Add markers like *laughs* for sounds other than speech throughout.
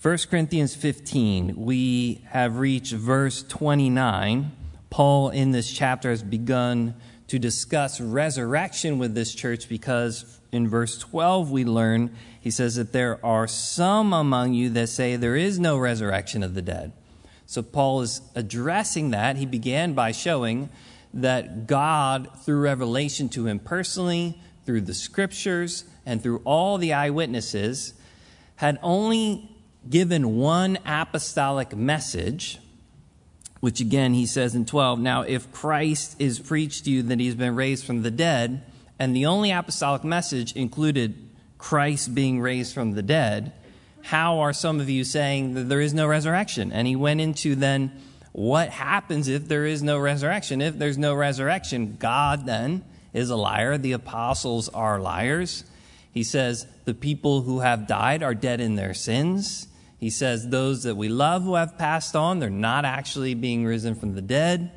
1 Corinthians 15, we have reached verse 29. Paul, in this chapter, has begun to discuss resurrection with this church because in verse 12 we learn he says that there are some among you that say there is no resurrection of the dead. So Paul is addressing that. He began by showing that God, through revelation to him personally, through the scriptures, and through all the eyewitnesses, had only given one apostolic message, which again he says in 12 Now, if Christ is preached to you that he's been raised from the dead, and the only apostolic message included Christ being raised from the dead, how are some of you saying that there is no resurrection? And he went into then what happens if there is no resurrection? If there's no resurrection, God then is a liar. The apostles are liars. He says the people who have died are dead in their sins. He says those that we love who have passed on, they're not actually being risen from the dead.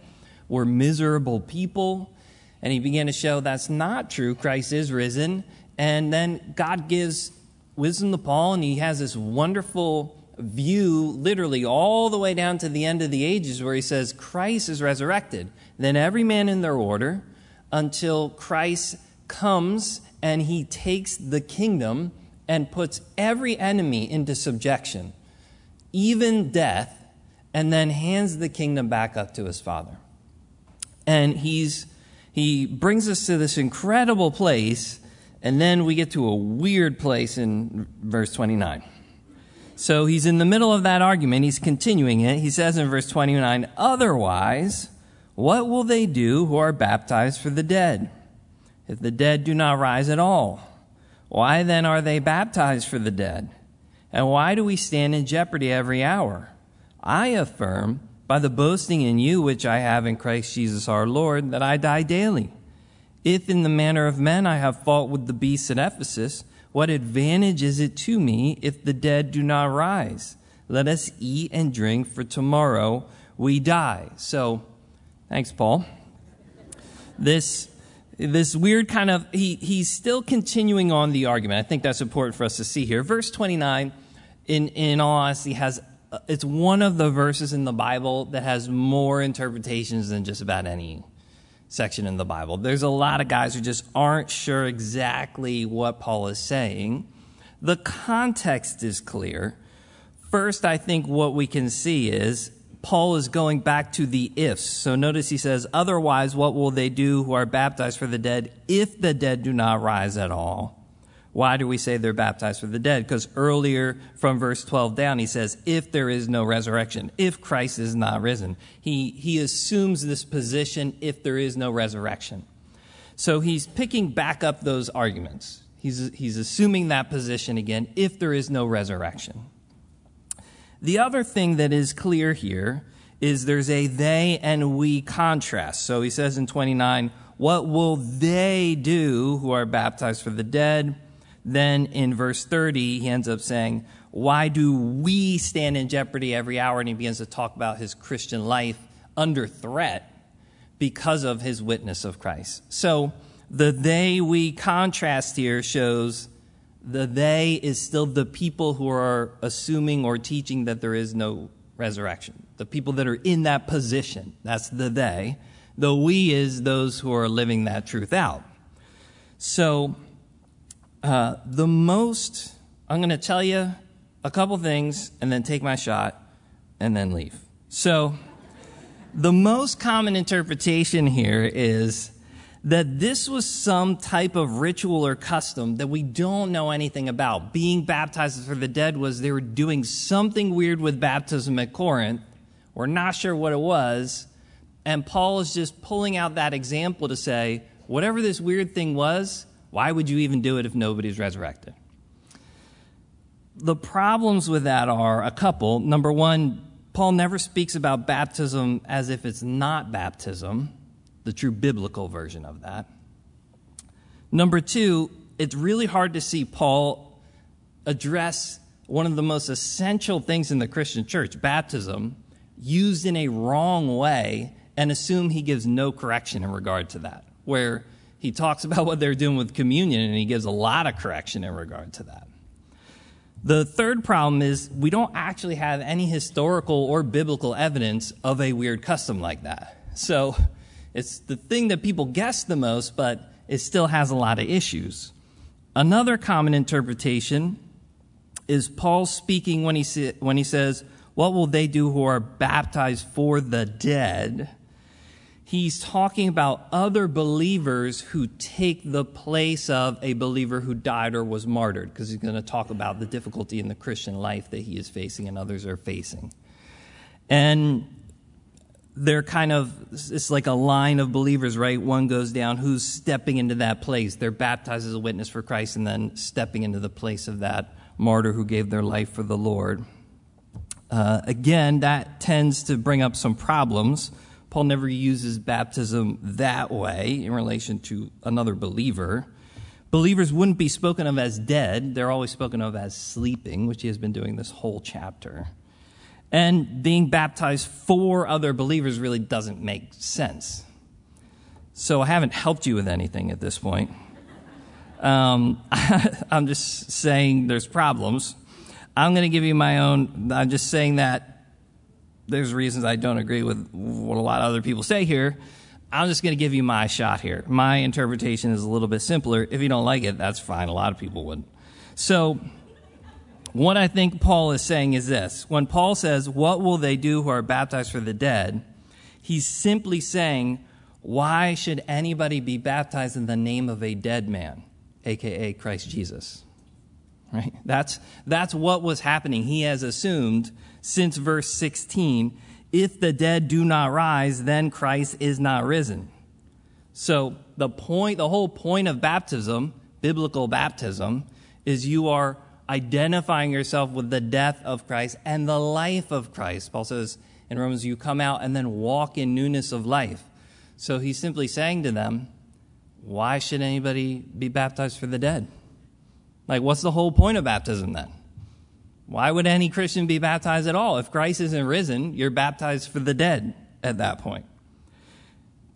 We're miserable people. And he began to show that's not true. Christ is risen. And then God gives wisdom to Paul, and he has this wonderful view, literally all the way down to the end of the ages, where he says, Christ is resurrected. Then every man in their order until Christ comes and he takes the kingdom and puts every enemy into subjection, even death, and then hands the kingdom back up to his father. And he's, he brings us to this incredible place, and then we get to a weird place in verse 29. So he's in the middle of that argument. He's continuing it. He says in verse 29 Otherwise, what will they do who are baptized for the dead? If the dead do not rise at all, why then are they baptized for the dead? And why do we stand in jeopardy every hour? I affirm, by the boasting in you which I have in Christ Jesus our Lord, that I die daily. If in the manner of men I have fought with the beasts at Ephesus, what advantage is it to me if the dead do not rise? Let us eat and drink, for tomorrow we die. So, thanks, Paul. This this weird kind of he he's still continuing on the argument. I think that's important for us to see here. Verse 29 in in all honesty has uh, it's one of the verses in the Bible that has more interpretations than just about any section in the Bible. There's a lot of guys who just aren't sure exactly what Paul is saying. The context is clear. First, I think what we can see is Paul is going back to the ifs. So notice he says, Otherwise, what will they do who are baptized for the dead if the dead do not rise at all? Why do we say they're baptized for the dead? Because earlier from verse 12 down, he says, If there is no resurrection, if Christ is not risen. He, he assumes this position if there is no resurrection. So he's picking back up those arguments. He's, he's assuming that position again if there is no resurrection. The other thing that is clear here is there's a they and we contrast. So he says in 29, What will they do who are baptized for the dead? Then in verse 30, he ends up saying, Why do we stand in jeopardy every hour? And he begins to talk about his Christian life under threat because of his witness of Christ. So the they we contrast here shows the they is still the people who are assuming or teaching that there is no resurrection. The people that are in that position. That's the they. The we is those who are living that truth out. So, uh, the most, I'm going to tell you a couple things and then take my shot and then leave. So, the most common interpretation here is that this was some type of ritual or custom that we don't know anything about. Being baptized for the dead was they were doing something weird with baptism at Corinth. We're not sure what it was. And Paul is just pulling out that example to say, whatever this weird thing was, why would you even do it if nobody's resurrected? The problems with that are a couple. Number one, Paul never speaks about baptism as if it's not baptism the true biblical version of that. Number two, it's really hard to see Paul address one of the most essential things in the Christian church, baptism, used in a wrong way and assume he gives no correction in regard to that. Where he talks about what they're doing with communion and he gives a lot of correction in regard to that. The third problem is we don't actually have any historical or biblical evidence of a weird custom like that. So it's the thing that people guess the most, but it still has a lot of issues. Another common interpretation is Paul speaking when he, when he says, What will they do who are baptized for the dead? He's talking about other believers who take the place of a believer who died or was martyred, because he's going to talk about the difficulty in the Christian life that he is facing and others are facing. And they're kind of, it's like a line of believers, right? One goes down, who's stepping into that place? They're baptized as a witness for Christ and then stepping into the place of that martyr who gave their life for the Lord. Uh, again, that tends to bring up some problems. Paul never uses baptism that way in relation to another believer. Believers wouldn't be spoken of as dead, they're always spoken of as sleeping, which he has been doing this whole chapter. And being baptized for other believers really doesn't make sense. So I haven't helped you with anything at this point. Um, *laughs* I'm just saying there's problems. I'm going to give you my own. I'm just saying that there's reasons I don't agree with what a lot of other people say here. I'm just going to give you my shot here. My interpretation is a little bit simpler. If you don't like it, that's fine. A lot of people wouldn't. So, what I think Paul is saying is this when Paul says, What will they do who are baptized for the dead? he's simply saying, Why should anybody be baptized in the name of a dead man, aka Christ Jesus? Right? That's, that's what was happening. He has assumed since verse 16 if the dead do not rise, then Christ is not risen. So the point, the whole point of baptism, biblical baptism, is you are identifying yourself with the death of Christ and the life of Christ. Paul says in Romans, you come out and then walk in newness of life. So he's simply saying to them, why should anybody be baptized for the dead? Like, what's the whole point of baptism then? Why would any Christian be baptized at all? If Christ isn't risen, you're baptized for the dead at that point.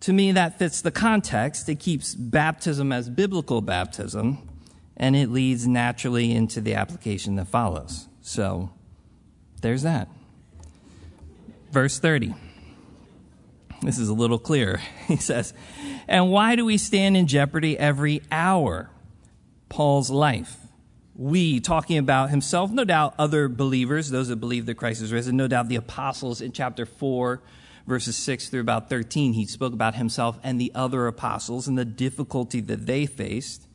To me, that fits the context. It keeps baptism as biblical baptism, and it leads naturally into the application that follows. So, there's that. Verse 30. This is a little clearer. *laughs* He says, And why do we stand in jeopardy every hour? Paul's life. We, talking about himself, no doubt other believers, those that believe that Christ is risen, no doubt the apostles in chapter 4, verses 6 through about 13, he spoke about himself and the other apostles and the difficulty that they faced.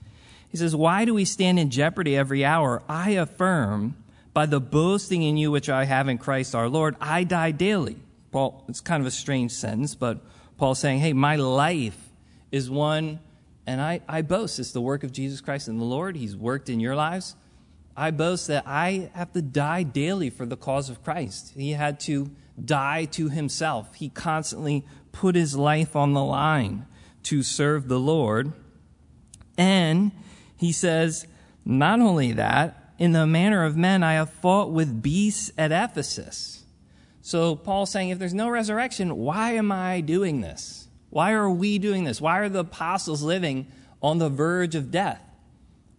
He says, Why do we stand in jeopardy every hour? I affirm, by the boasting in you which I have in Christ our Lord, I die daily. Paul, it's kind of a strange sentence, but Paul's saying, Hey, my life is one and I, I boast. It's the work of Jesus Christ and the Lord. He's worked in your lives. I boast that I have to die daily for the cause of Christ. He had to die to himself. He constantly put his life on the line to serve the Lord. And he says, not only that, in the manner of men, I have fought with beasts at Ephesus. So Paul's saying, if there's no resurrection, why am I doing this? Why are we doing this? Why are the apostles living on the verge of death?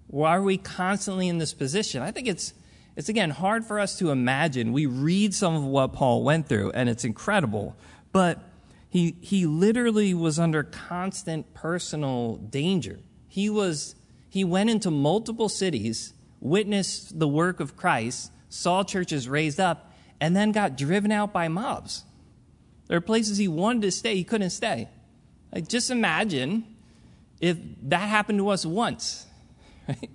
Why are we constantly in this position? I think it's, it's again hard for us to imagine. We read some of what Paul went through, and it's incredible, but he, he literally was under constant personal danger. He was, he went into multiple cities, witnessed the work of Christ, saw churches raised up, and then got driven out by mobs. There are places he wanted to stay, he couldn't stay. Like, just imagine if that happened to us once. *laughs* Right?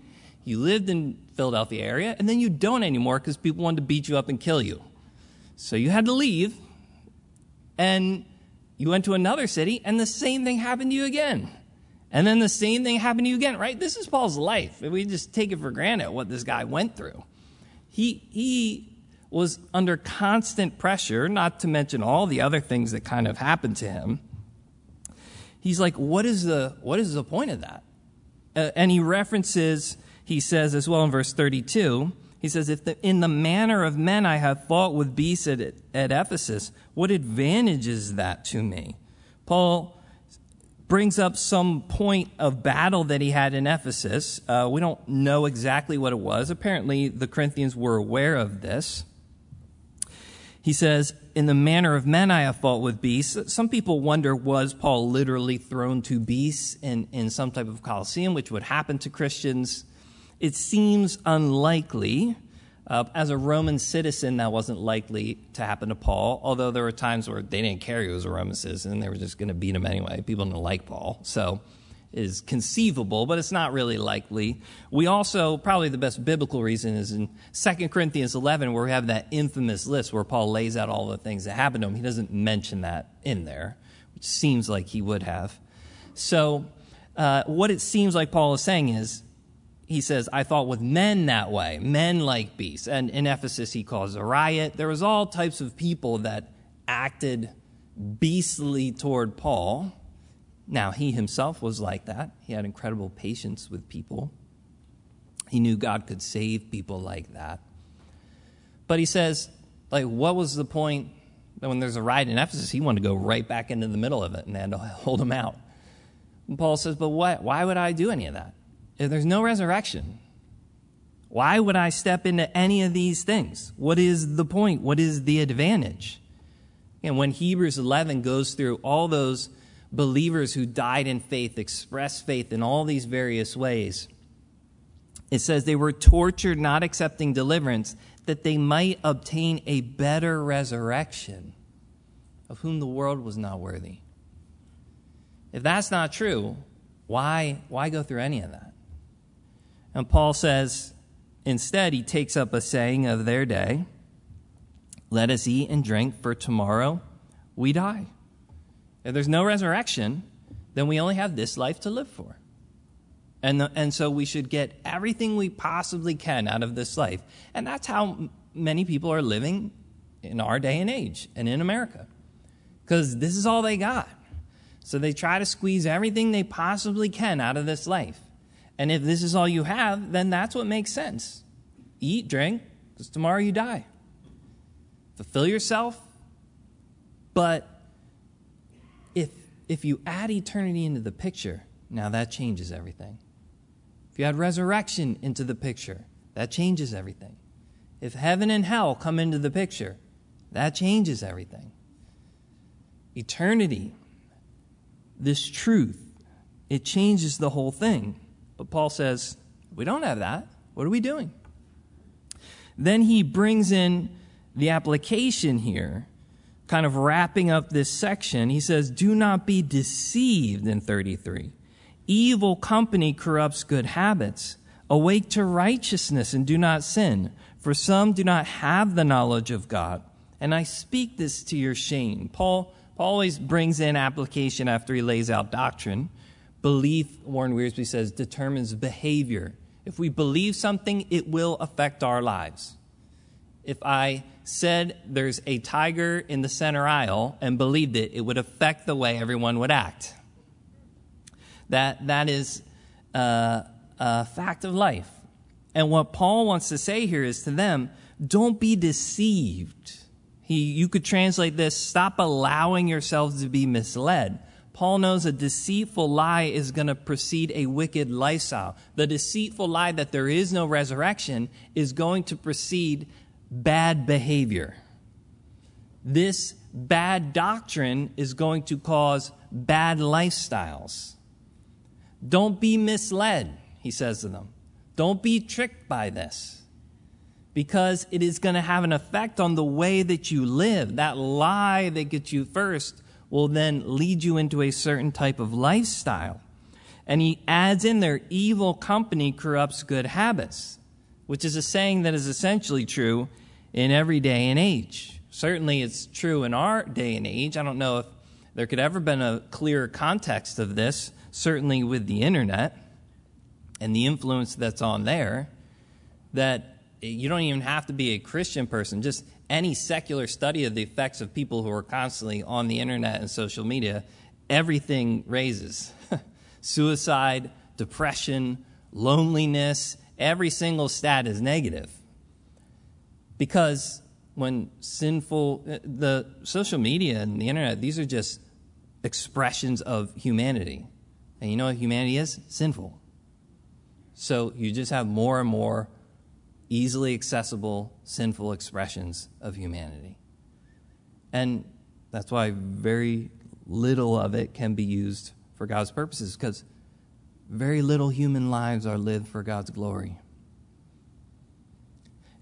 You lived in Philadelphia area, and then you don't anymore because people wanted to beat you up and kill you. So you had to leave, and you went to another city, and the same thing happened to you again. And then the same thing happened to you again, right? This is Paul's life. We just take it for granted what this guy went through. He, he was under constant pressure, not to mention all the other things that kind of happened to him he's like, what is the, what is the point of that? Uh, and he references, he says as well in verse 32, he says, if the, in the manner of men I have fought with beasts at, at Ephesus, what advantage is that to me? Paul brings up some point of battle that he had in Ephesus. Uh, we don't know exactly what it was. Apparently, the Corinthians were aware of this. He says, In the manner of men I have fought with beasts. Some people wonder, was Paul literally thrown to beasts in, in some type of Colosseum, which would happen to Christians? It seems unlikely. Uh, as a Roman citizen, that wasn't likely to happen to Paul, although there were times where they didn't care he was a Roman citizen. They were just going to beat him anyway. People didn't like Paul. So is conceivable, but it's not really likely. We also, probably the best biblical reason is in 2 Corinthians 11, where we have that infamous list where Paul lays out all the things that happened to him. He doesn't mention that in there, which seems like he would have. So, uh, what it seems like Paul is saying is, he says, I thought with men that way, men like beasts. And in Ephesus, he calls a riot. There was all types of people that acted beastly toward Paul. Now, he himself was like that. He had incredible patience with people. He knew God could save people like that. But he says, like, what was the point when there's a riot in Ephesus, he wanted to go right back into the middle of it and had to hold him out. And Paul says, but what, why would I do any of that? If there's no resurrection, why would I step into any of these things? What is the point? What is the advantage? And when Hebrews 11 goes through all those believers who died in faith, expressed faith in all these various ways, it says they were tortured, not accepting deliverance, that they might obtain a better resurrection, of whom the world was not worthy. If that's not true, why, why go through any of that? And Paul says, instead, he takes up a saying of their day Let us eat and drink, for tomorrow we die. If there's no resurrection, then we only have this life to live for. And, the, and so we should get everything we possibly can out of this life. And that's how many people are living in our day and age and in America. Because this is all they got. So they try to squeeze everything they possibly can out of this life. And if this is all you have, then that's what makes sense. Eat, drink, because tomorrow you die. Fulfill yourself. But if, you add eternity into the picture, now that changes everything. If you add resurrection into the picture, that changes everything. If heaven and hell come into the picture, that changes everything. Eternity, this truth, it changes the whole thing. But Paul says, we don't have that. What are we doing? Then he brings in the application here, kind of wrapping up this section. He says, Do not be deceived in 33. Evil company corrupts good habits. Awake to righteousness and do not sin, for some do not have the knowledge of God. And I speak this to your shame. Paul, Paul always brings in application after he lays out doctrine. Belief, Warren Wiersbe says, determines behavior. If we believe something, it will affect our lives. If I said there's a tiger in the center aisle and believed it, it would affect the way everyone would act. That, that is a, a fact of life. And what Paul wants to say here is to them don't be deceived. He, you could translate this stop allowing yourselves to be misled. Paul knows a deceitful lie is going to precede a wicked lifestyle. The deceitful lie that there is no resurrection is going to precede bad behavior. This bad doctrine is going to cause bad lifestyles. Don't be misled, he says to them. Don't be tricked by this because it is going to have an effect on the way that you live. That lie that gets you first will then lead you into a certain type of lifestyle. And he adds in there, evil company corrupts good habits, which is a saying that is essentially true in every day and age. Certainly it's true in our day and age. I don't know if there could ever been a clearer context of this, certainly with the internet and the influence that's on there, that you don't even have to be a Christian person. Just any secular study of the effects of people who are constantly on the internet and social media, everything raises *laughs* suicide, depression, loneliness, every single stat is negative. Because when sinful, uh, the social media and the internet, these are just expressions of humanity. And you know what humanity is? Sinful. So you just have more and more easily accessible, sinful expressions of humanity. And that's why very little of it can be used for God's purposes, because very little human lives are lived for God's glory.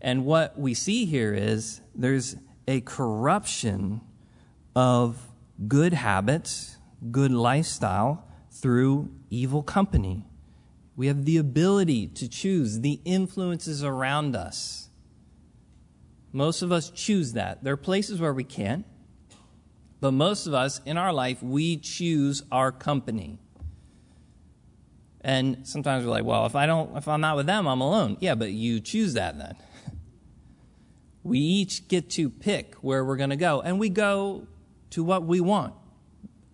And what we see here is there's a corruption of good habits, good lifestyle through evil company. We have the ability to choose the influences around us. Most of us choose that. There are places where we can't, but most of us in our life, we choose our company. And sometimes we're like, well, if I don't, if I'm not with them, I'm alone. Yeah, but you choose that then. *laughs* We each get to pick where we're going to go, and we go to what we want.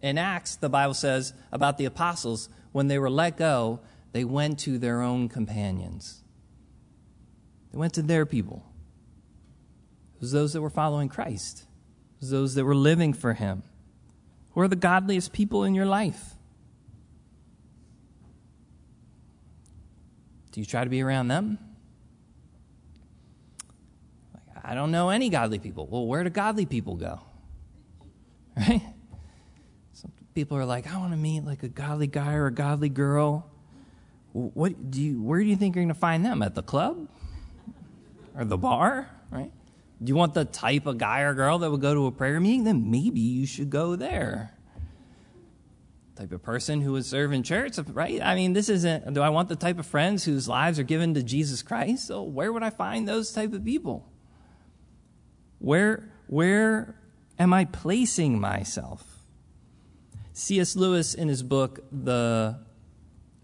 In Acts, the Bible says about the apostles, when they were let go, they went to their own companions. They went to their people. It was those that were following Christ, it was those that were living for Him. Who are the godliest people in your life? Do you try to be around them? I don't know any godly people. Well, where do godly people go? *laughs* Right? Some people are like, I want to meet like a godly guy or a godly girl. What do you? Where do you think you're going to find them? At the club or the bar? Right? Do you want the type of guy or girl that would go to a prayer meeting? Then maybe you should go there. Type of person who would serve in church, right? I mean, this isn't. Do I want the type of friends whose lives are given to Jesus Christ? So where would I find those type of people? Where, where am I placing myself? C.S. Lewis, in his book, The,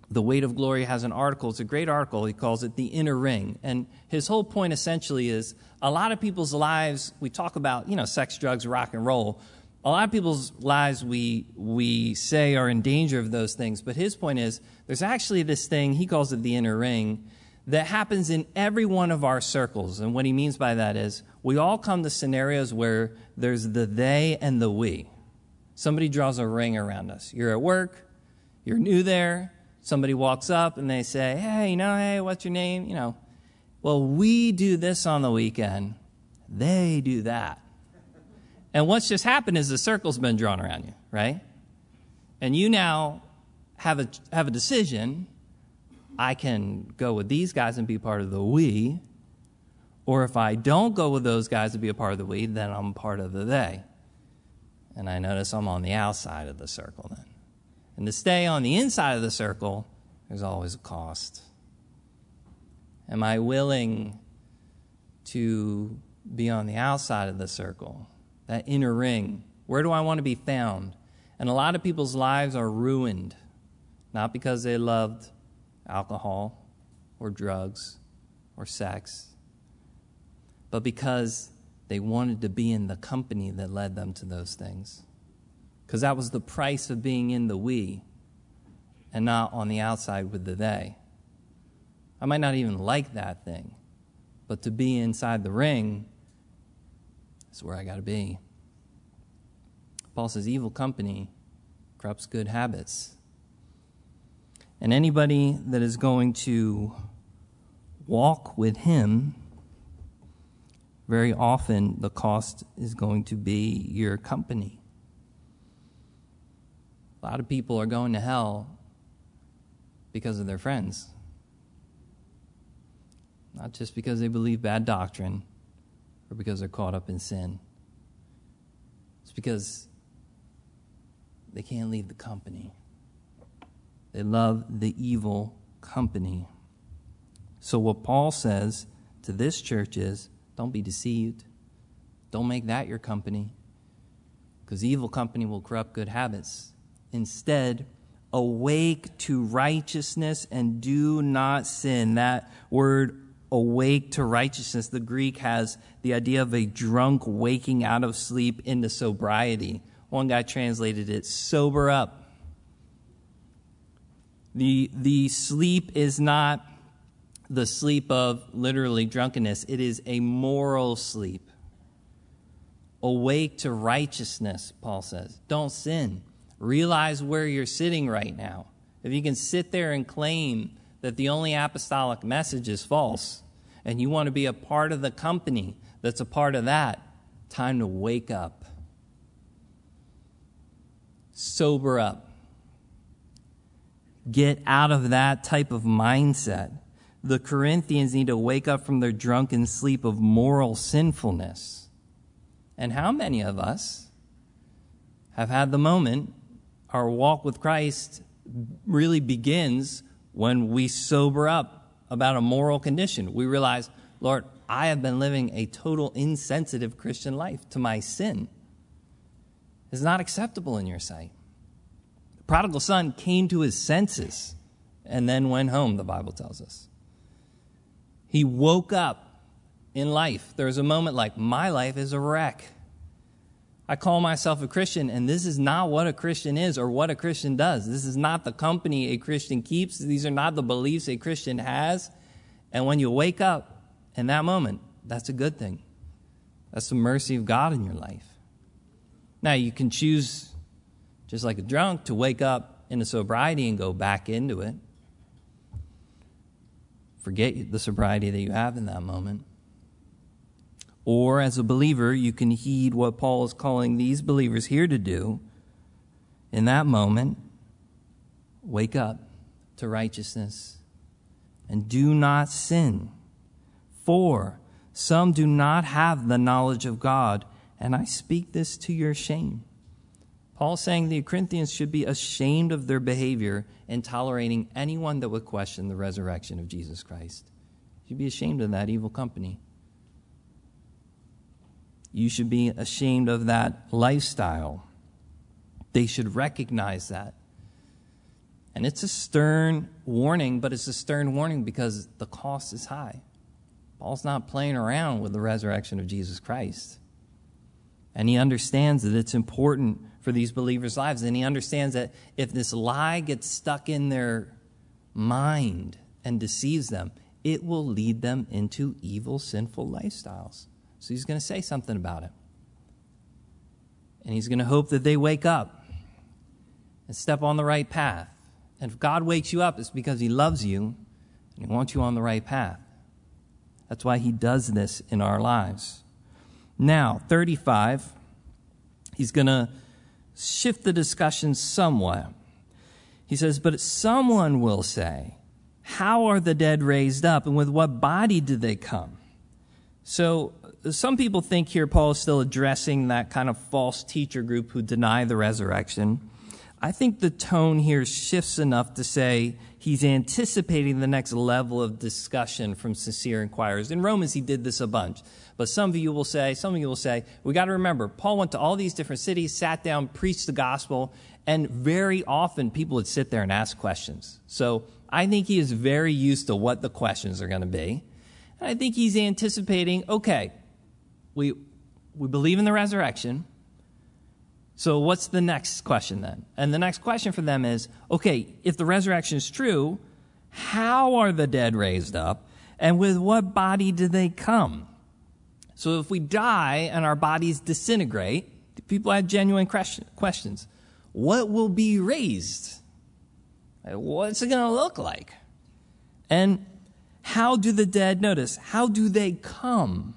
the Weight of Glory, has an article. It's a great article. He calls it The Inner Ring. And his whole point essentially is a lot of people's lives, we talk about, you know, sex, drugs, rock and roll. A lot of people's lives we, we say are in danger of those things. But his point is there's actually this thing, he calls it the inner ring, that happens in every one of our circles. And what he means by that is we all come to scenarios where there's the they and the we. Somebody draws a ring around us. You're at work, you're new there, somebody walks up and they say, Hey, you know, hey, what's your name? You know, well, we do this on the weekend, they do that. And what's just happened is the circle's been drawn around you, right? And you now have a, have a decision I can go with these guys and be part of the we, or if I don't go with those guys and be a part of the we, then I'm part of the they. And I notice I'm on the outside of the circle then. And to stay on the inside of the circle, there's always a cost. Am I willing to be on the outside of the circle, that inner ring? Where do I want to be found? And a lot of people's lives are ruined, not because they loved alcohol or drugs or sex, but because they wanted to be in the company that led them to those things. Because that was the price of being in the we and not on the outside with the they. I might not even like that thing, but to be inside the ring is where I got to be. Paul says evil company corrupts good habits. And anybody that is going to walk with Him, very often the cost is going to be your company. A lot of people are going to hell because of their friends, not just because they believe bad doctrine or because they're caught up in sin. It's because they can't leave the company. They love the evil company. So, what Paul says to this church is don't be deceived. Don't make that your company, because evil company will corrupt good habits. Instead, awake to righteousness and do not sin. That word awake to righteousness, the Greek has the idea of a drunk waking out of sleep into sobriety. One guy translated it sober up. The, the sleep is not the sleep of literally drunkenness, it is a moral sleep. Awake to righteousness, Paul says. Don't sin. realize where you're sitting right now, if you can sit there and claim that the only apostolic message is false, and you want to be a part of the company that's a part of that, time to wake up. Sober up. Get out of that type of mindset. The Corinthians need to wake up from their drunken sleep of moral sinfulness. And how many of us have had the moment our walk with Christ really begins when we sober up about a moral condition. We realize, Lord, I have been living a total insensitive Christian life to my sin. It's not acceptable in your sight. The prodigal son came to his senses and then went home, the Bible tells us. He woke up in life. There was a moment like, my life is a wreck. I call myself a Christian, and this is not what a Christian is or what a Christian does. This is not the company a Christian keeps. These are not the beliefs a Christian has. And when you wake up in that moment, that's a good thing. That's the mercy of God in your life. Now, you can choose, just like a drunk, to wake up in the sobriety and go back into it. Forget the sobriety that you have in that moment. Or as a believer, you can heed what Paul is calling these believers here to do. In that moment, wake up to righteousness and do not sin. For some do not have the knowledge of God, and I speak this to your shame. Paul saying the Corinthians should be ashamed of their behavior in tolerating anyone that would question the resurrection of Jesus Christ. You should be ashamed of that evil company. You should be ashamed of that lifestyle. They should recognize that. And it's a stern warning, but it's a stern warning because the cost is high. Paul's not playing around with the resurrection of Jesus Christ. And he understands that it's important for these believers' lives. And he understands that if this lie gets stuck in their mind and deceives them, it will lead them into evil, sinful lifestyles. So he's going to say something about it. And he's going to hope that they wake up and step on the right path. And if God wakes you up, it's because he loves you and he wants you on the right path. That's why he does this in our lives. Now, 35, he's going to shift the discussion somewhat. He says, But someone will say, How are the dead raised up, and with what body did they come? So, some people think here Paul is still addressing that kind of false teacher group who deny the resurrection. I think the tone here shifts enough to say he's anticipating the next level of discussion from sincere inquirers. In Romans, he did this a bunch. But some of you will say, some of you will say, we got to remember, Paul went to all these different cities, sat down, preached the gospel, and very often people would sit there and ask questions. So I think he is very used to what the questions are going to be. And I think he's anticipating, okay, we, we believe in the resurrection. So, what's the next question then? And the next question for them is okay, if the resurrection is true, how are the dead raised up? And with what body do they come? So, if we die and our bodies disintegrate, people have genuine questions. What will be raised? What's it going to look like? And how do the dead, notice, how do they come?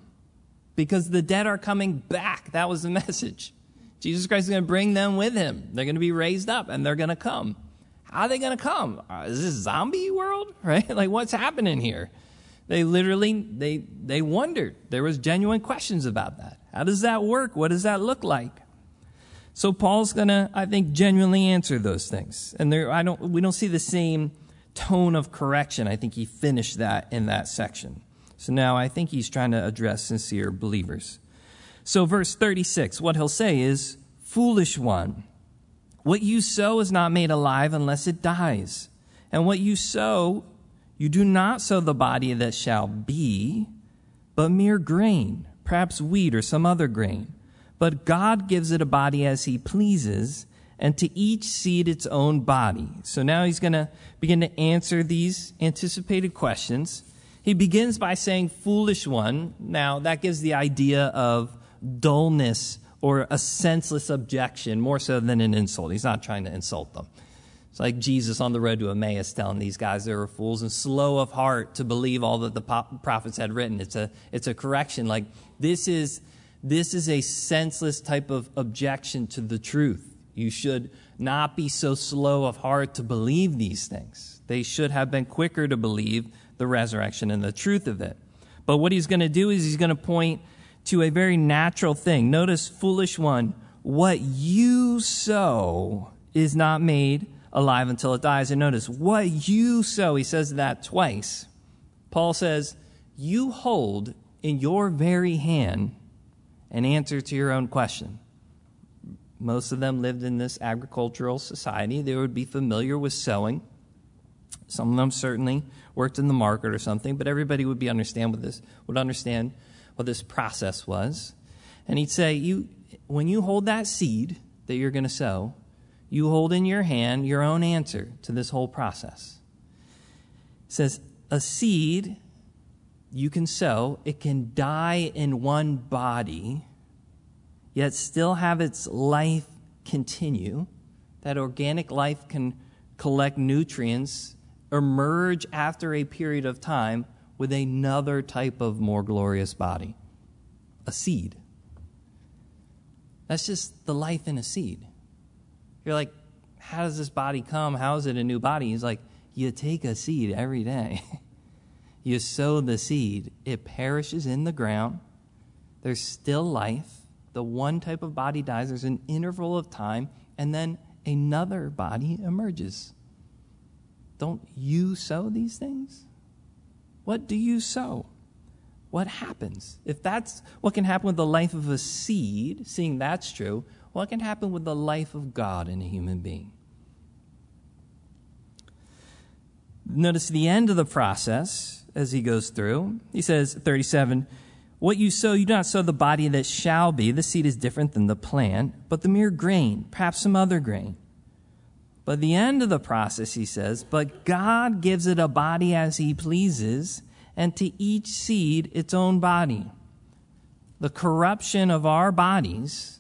Because the dead are coming back. That was the *laughs* message. Jesus Christ is going to bring them with him. They're going to be raised up and they're going to come. How are they going to come? Uh, is this zombie world? *laughs* Right? Like what's happening here? They literally they they wondered. There was genuine questions about that. How does that work? What does that look like? So Paul's going to I think genuinely answer those things. And there I don't we don't see the same tone of correction. I think he finished that in that section. So now I think he's trying to address sincere believers. So, verse 36, what he'll say is, Foolish one, what you sow is not made alive unless it dies. And what you sow, you do not sow the body that shall be, but mere grain, perhaps wheat or some other grain. But God gives it a body as he pleases, and to each seed its own body. So now he's going to begin to answer these anticipated questions. He begins by saying, foolish one. Now, that gives the idea of dullness or a senseless objection more so than an insult. He's not trying to insult them. It's like Jesus on the road to Emmaus telling these guys they were fools and slow of heart to believe all that the prophets had written. It's a, it's a correction. Like, this is, this is a senseless type of objection to the truth. You should not be so slow of heart to believe these things. They should have been quicker to believe the resurrection and the truth of it. But what he's going to do is he's going to point to a very natural thing. Notice, foolish one, what you sow is not made alive until it dies. And notice, what you sow, he says that twice. Paul says, you hold in your very hand an answer to your own question. Most of them lived in this agricultural society. They would be familiar with sowing. Some of them certainly worked in the market or something, but everybody would be understand what this would understand what this process was. And he'd say, You when you hold that seed that you're going to sow, you hold in your hand your own answer to this whole process. It says, a seed you can sow, it can die in one body, yet still have its life continue. That organic life can collect nutrients, emerge after a period of time with another type of more glorious body a seed. That's just the life in a seed. You're like, how does this body come? How is it a new body? He's like, you take a seed every day. *laughs* you sow the seed, it perishes in the ground. There's still life. The one type of body dies, there's an interval of time, and then another body emerges. Don't you sow these things? What do you sow? What happens? If that's what can happen with the life of a seed, seeing that's true, what can happen with the life of God in a human being? Notice the end of the process as he goes through. He says, 37, What you sow, you do not sow the body that shall be. The seed is different than the plant, but the mere grain, perhaps some other grain. But the end of the process, he says, But God gives it a body as he pleases, and to each seed its own body. The corruption of our bodies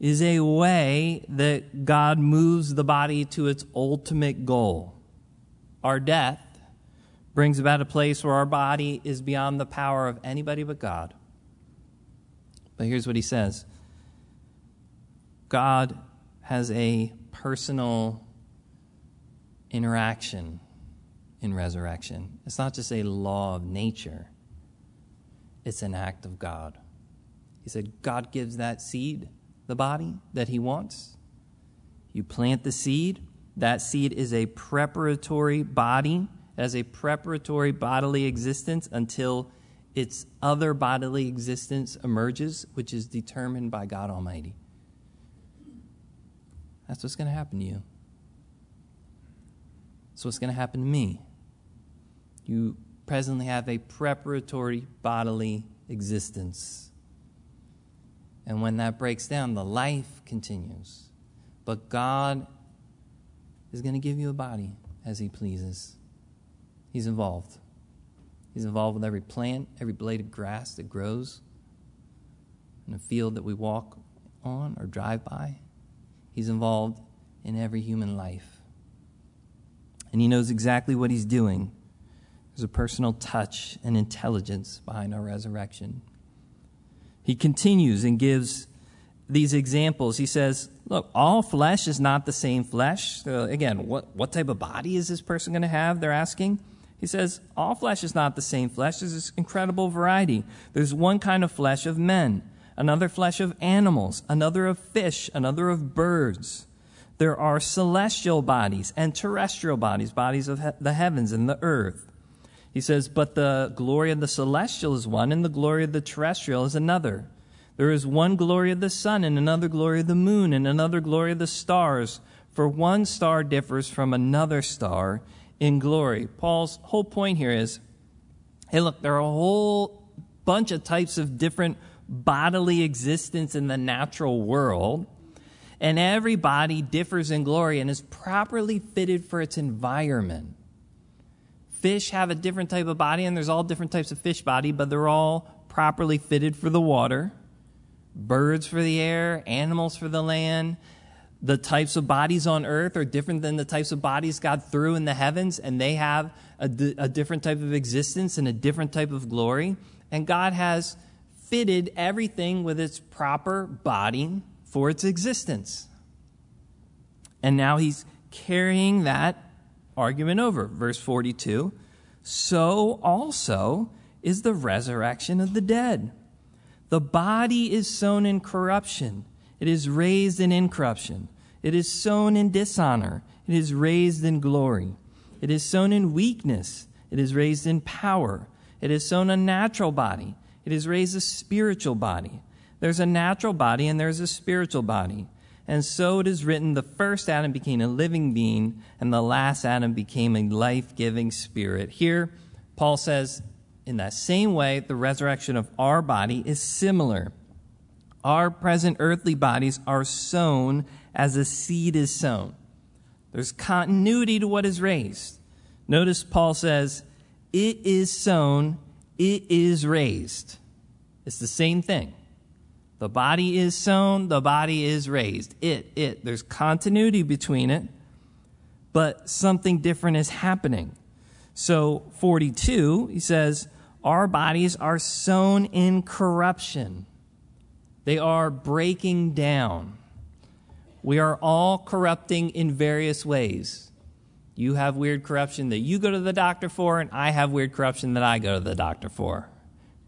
is a way that God moves the body to its ultimate goal. Our death brings about a place where our body is beyond the power of anybody but God. But here's what he says God has a personal interaction in resurrection. It's not just a law of nature, it's an act of God. He said, God gives that seed the body that he wants. You plant the seed. That seed is a preparatory body, as a preparatory bodily existence until its other bodily existence emerges, which is determined by God Almighty. That's what's going to happen to you. That's what's going to happen to me. You presently have a preparatory bodily existence. And when that breaks down, the life continues. But God is going to give you a body as He pleases. He's involved. He's involved with every plant, every blade of grass that grows in a field that we walk on or drive by. He's involved in every human life. And He knows exactly what He's doing. There's a personal touch and intelligence behind our resurrection. He continues and gives these examples. He says, Look, all flesh is not the same flesh. Uh, again, what, what type of body is this person going to have? They're asking. He says, All flesh is not the same flesh. There's this incredible variety. There's one kind of flesh of men, another flesh of animals, another of fish, another of birds. There are celestial bodies and terrestrial bodies, bodies of he- the heavens and the earth. He says, But the glory of the celestial is one, and the glory of the terrestrial is another. There is one glory of the sun, and another glory of the moon, and another glory of the stars. For one star differs from another star in glory. Paul's whole point here is hey, look, there are a whole bunch of types of different bodily existence in the natural world. And every body differs in glory and is properly fitted for its environment fish have a different type of body, and there's all different types of fish body, but they're all properly fitted for the water. birds for the air, animals for the land. The types of bodies on earth are different than the types of bodies God threw in the heavens, and they have a, a different type of existence and a different type of glory. And God has fitted everything with its proper body for its existence. And now he's carrying that argument over. Verse 42 So also is the resurrection of the dead. The body is sown in corruption, it is raised in incorruption. It is sown in dishonor, it is raised in glory. It is sown in weakness, it is raised in power. It is sown a natural body, it is raised a spiritual body. There's a natural body and there's a spiritual body. And so it is written the first Adam became a living being, and the last Adam became a life giving spirit. Here, Paul says, in that same way, the resurrection of our body is similar. Our present earthly bodies are sown as a seed is sown. There's continuity to what is raised. Notice Paul says, It is sown, it is raised. It's the same thing. The body is sown, the body is raised. It, it. There's continuity between it, but something different is happening. So, 42, he says, Our bodies are sown in corruption, they are breaking down. We are all corrupting in various ways. You have weird corruption that you go to the doctor for, and I have weird corruption that I go to the doctor for.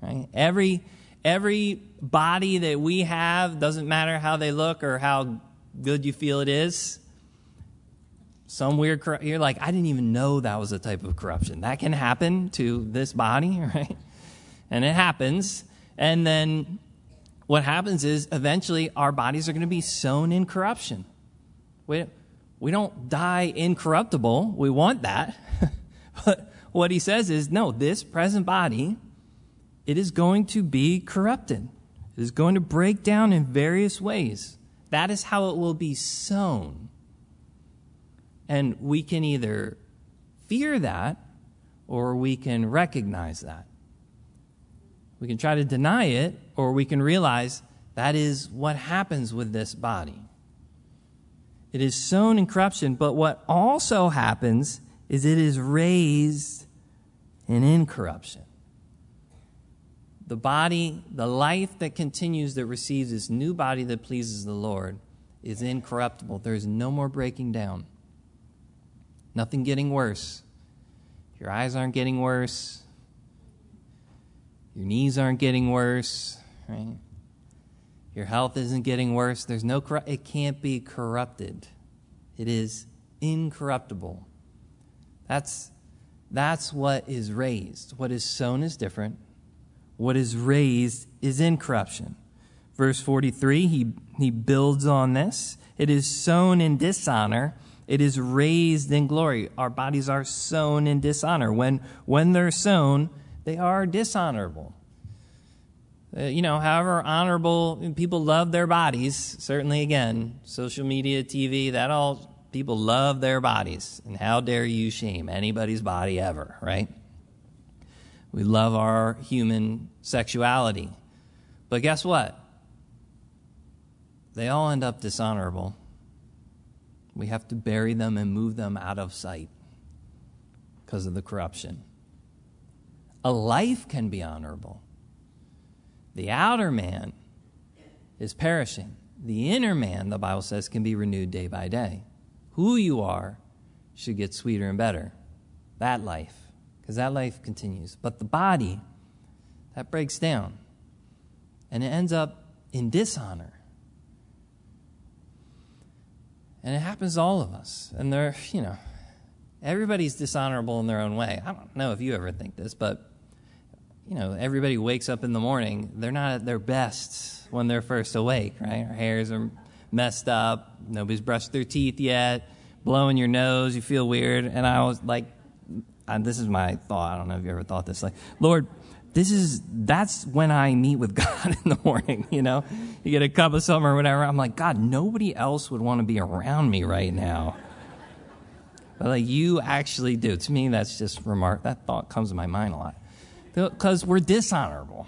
Right? Every Every body that we have doesn't matter how they look or how good you feel it is. Some weird, corruption. you're like, I didn't even know that was a type of corruption. That can happen to this body, *laughs* right? And it happens. And then what happens is eventually our bodies are going to be sown in corruption. We, we don't die incorruptible. We want that. *laughs* but what he says is no, this present body it is going to be corrupted. It is going to break down in various ways. That is how it will be sown. And we can either fear that or we can recognize that. We can try to deny it or we can realize that is what happens with this body. It is sown in corruption, but what also happens is it is raised in incorruption the body, the life that continues that receives this new body that pleases the Lord is incorruptible. There is no more breaking down. Nothing getting worse. Your eyes aren't getting worse. Your knees aren't getting worse, right? Your health isn't getting worse. There's no it can't be corrupted. It is incorruptible. That's that's what is raised. What is sown is different. What is raised is incorruption. Verse 43, he, he builds on this. It is sown in dishonor. It is raised in glory. Our bodies are sown in dishonor. When, when they're sown, they are dishonorable. Uh, you know, however honorable people love their bodies, certainly again, social media, TV, that all, people love their bodies. And how dare you shame anybody's body ever, right? We love our human sexuality. But guess what? They all end up dishonorable. We have to bury them and move them out of sight because of the corruption. A life can be honorable. The outer man is perishing. The inner man, the Bible says, can be renewed day by day. Who you are should get sweeter and better. That life because that life continues. But the body, that breaks down and it ends up in dishonor. And it happens to all of us. And they're, you know, everybody's dishonorable in their own way. I don't know if you ever think this, but, you know, everybody wakes up in the morning, they're not at their best when they're first awake, right? Our hairs are messed up, nobody's brushed their teeth yet, blowing your nose, you feel weird. And I was like, and this is my thought. I don't know if you ever thought this. Like, Lord, this is that's when I meet with *laughs* God in the morning. You know, you get a cup of something or whatever. I'm like, God, nobody else would want to be around me right now. But like you actually do. To me, that's just remark. That thought comes to my mind a lot because we're dishonorable.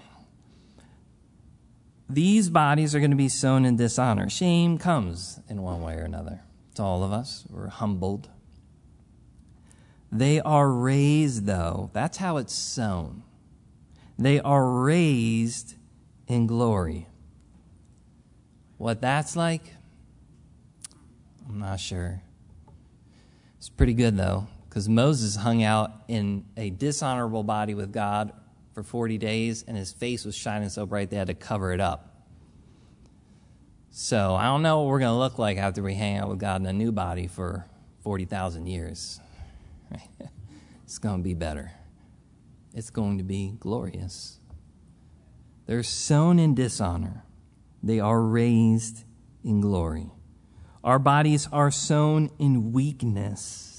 these bodies are going to be sown in dishonor. Shame comes in one way or another to all of us. We're humbled. They are raised, though. That's how it's sown. They are raised in glory. What that's like, I'm not sure. It's pretty good, though, because Moses hung out in a dishonorable body with God for 40 days, and his face was shining so bright they had to cover it up. So I don't know what we're going to look like after we hang out with God in a new body for 40,000 years. *laughs* it's going to be better. It's going to be glorious. They're sown in dishonor, they are raised in glory. Our bodies are sown in weakness.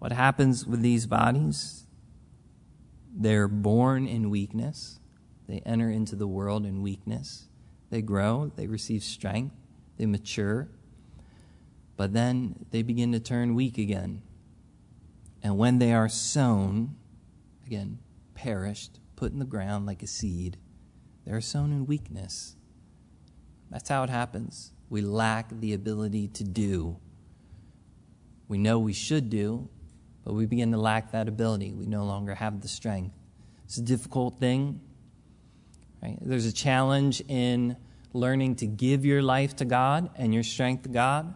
What happens with these bodies? They're born in weakness. They enter into the world in weakness. They grow, they receive strength, they mature, but then they begin to turn weak again. And when they are sown, again, perished, put in the ground like a seed, they are sown in weakness. That's how it happens. We lack the ability to do. We know we should do, but we begin to lack that ability. We no longer have the strength. It's a difficult thing. Right? There's a challenge in learning to give your life to God and your strength to God.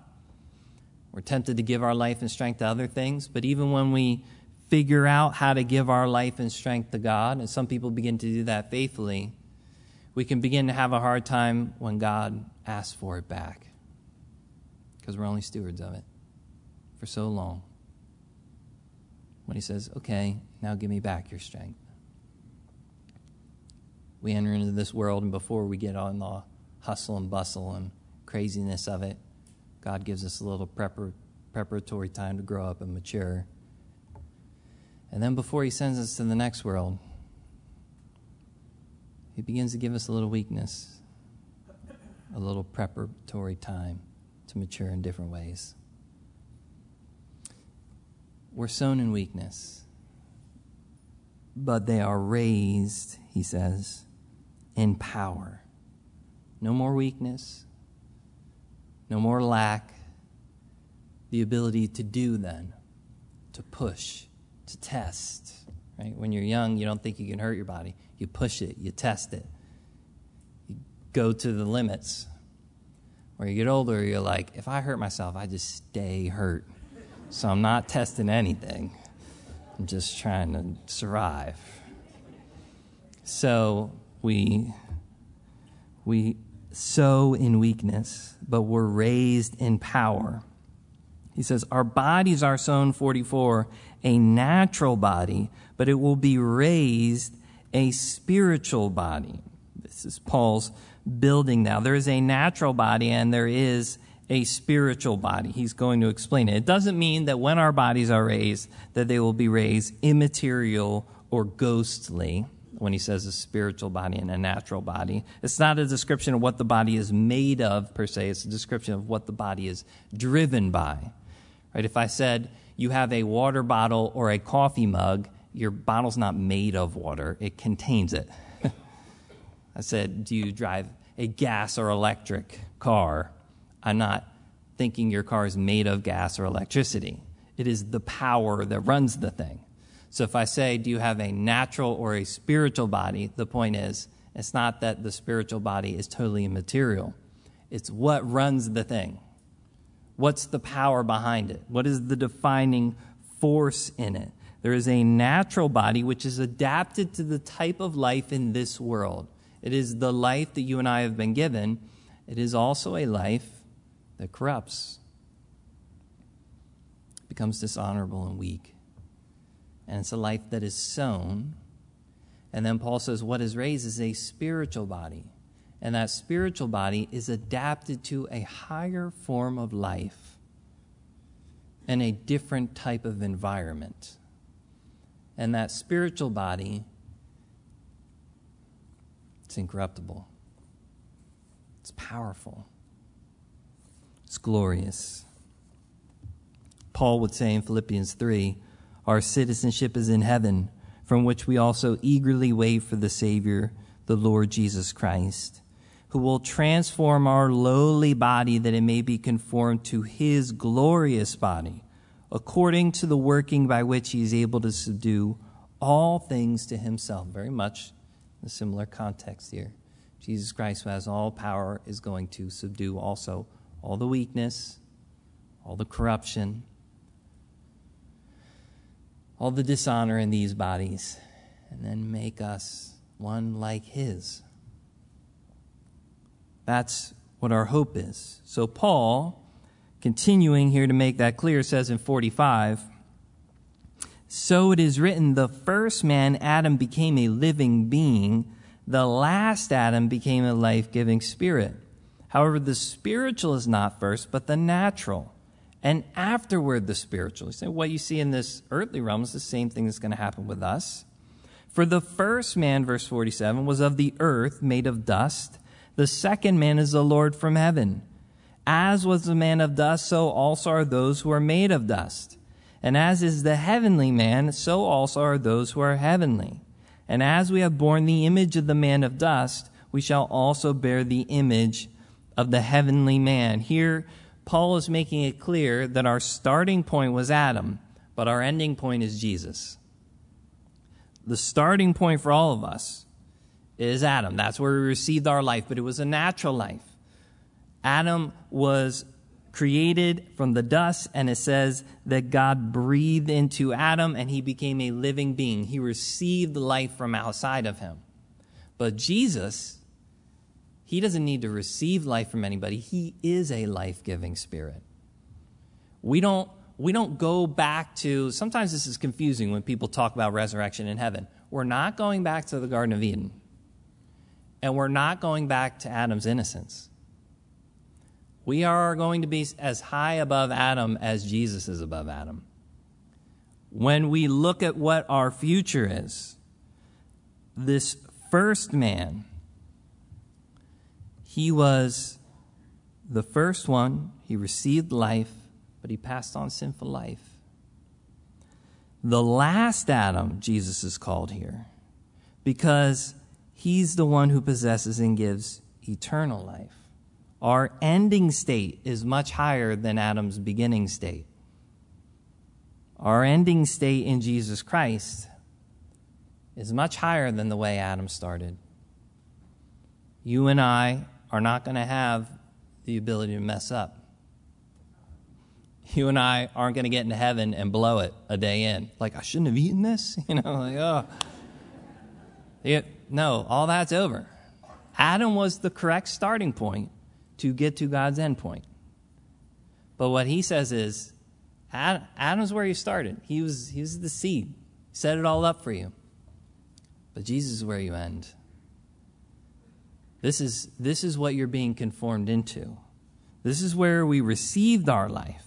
We're tempted to give our life and strength to other things, but even when we figure out how to give our life and strength to God, and some people begin to do that faithfully, we can begin to have a hard time when God asks for it back because we're only stewards of it for so long. When He says, Okay, now give me back your strength we enter into this world, and before we get on the hustle and bustle and craziness of it, God gives us a little prepar- preparatory time to grow up and mature. And then before He sends us to the next world, He begins to give us a little weakness, a little preparatory time to mature in different ways. We're sown in weakness, but they are raised, he says, in power. No more weakness, no more lack. The ability to do, then, to push, to test. Right? When you're young, you don't think you can hurt your body. You push it, you test it, you go to the limits. When you get older, you're like, if I hurt myself, I just stay hurt. So I'm not testing anything. I'm just trying to survive. So we, we sow in weakness, but we're raised in power. He says, Our bodies are sown, 44, a natural body, but it will be raised a spiritual body. This is Paul's building now. There is a natural body and there is a spiritual body. He's going to explain it. It doesn't mean that when our bodies are raised, that they will be raised immaterial or ghostly when he says a spiritual body and a natural body. It's not a description of what the body is made of per se, it's a description of what the body is driven by. Right? If I said you have a water bottle or a coffee mug, your bottle's not made of water, it contains it. *laughs* I said, Do you drive a gas or electric car? I'm not thinking your car is made of gas or electricity. It is the power that runs the thing. So if I say, do you have a natural or a spiritual body? The point is, it's not that the spiritual body is totally immaterial. It's what runs the thing. What's the power behind it? What is the defining force in it? There is a natural body which is adapted to the type of life in this world. It is the life that you and I have been given. It is also a life that corrupts, becomes dishonorable and weak and it's a life that is sown. And then Paul says, what is raised is a spiritual body. And that spiritual body is adapted to a higher form of life and a different type of environment. And that spiritual body, it's incorruptible, it's powerful, it's glorious. Paul would say in Philippians 3 our citizenship is in heaven, from which we also eagerly wait for the Savior, the Lord Jesus Christ, who will transform our lowly body that it may be conformed to his glorious body, according to the working by which he is able to subdue all things to himself. Very much a similar context here. Jesus Christ, who has all power, is going to subdue also all the weakness, all the corruption, all the dishonor in these bodies, and then make us one like his. That's what our hope is. So, Paul, continuing here to make that clear, says in 45 So it is written, the first man, Adam, became a living being, the last Adam became a life giving spirit. However, the spiritual is not first, but the natural. And afterward, the spiritual. Say, what you see in this earthly realm is the same thing that's going to happen with us. For the first man, verse 47, was of the earth, made of dust the second man is the Lord from heaven. As was the man of dust, so also are those who are made of dust. And as is the heavenly man, so also are those who are heavenly. And as we have borne the image of the man of dust, we shall also bear the image of the heavenly man. Here, Paul is making it clear that our starting point was Adam, but our ending point is Jesus. The starting point for all of us is Adam. That's where we received our life, but it was a natural life. Adam was created from the dust, and it says that God breathed into Adam and he became a living being. He received life from outside of him. But Jesus, he doesn't need to receive life from anybody, he is a life giving spirit. We don't. We don't go back to, sometimes this is confusing when people talk about resurrection in heaven. We're not going back to the Garden of Eden. And we're not going back to Adam's innocence. We are going to be as high above Adam as Jesus is above Adam. When we look at what our future is, this first man, he was the first one. He received life, but he passed on sinful life. The last Adam, Jesus is called here, because He's the one who possesses and gives eternal life. Our ending state is much higher than Adam's beginning state. Our ending state in Jesus Christ is much higher than the way Adam started. You and I are not going to have the ability to mess up. You and I aren't going to get into heaven and blow it a day in. Like, I shouldn't have eaten this. *laughs* You know, like, oh. It, no, all that's over. Adam was the correct starting point to get to God's end point. But what he says is, Adam's where you started. He was, he was the seed. Set it all up for you. But Jesus is where you end. This is, this is what you're being conformed into. This is where we received our life.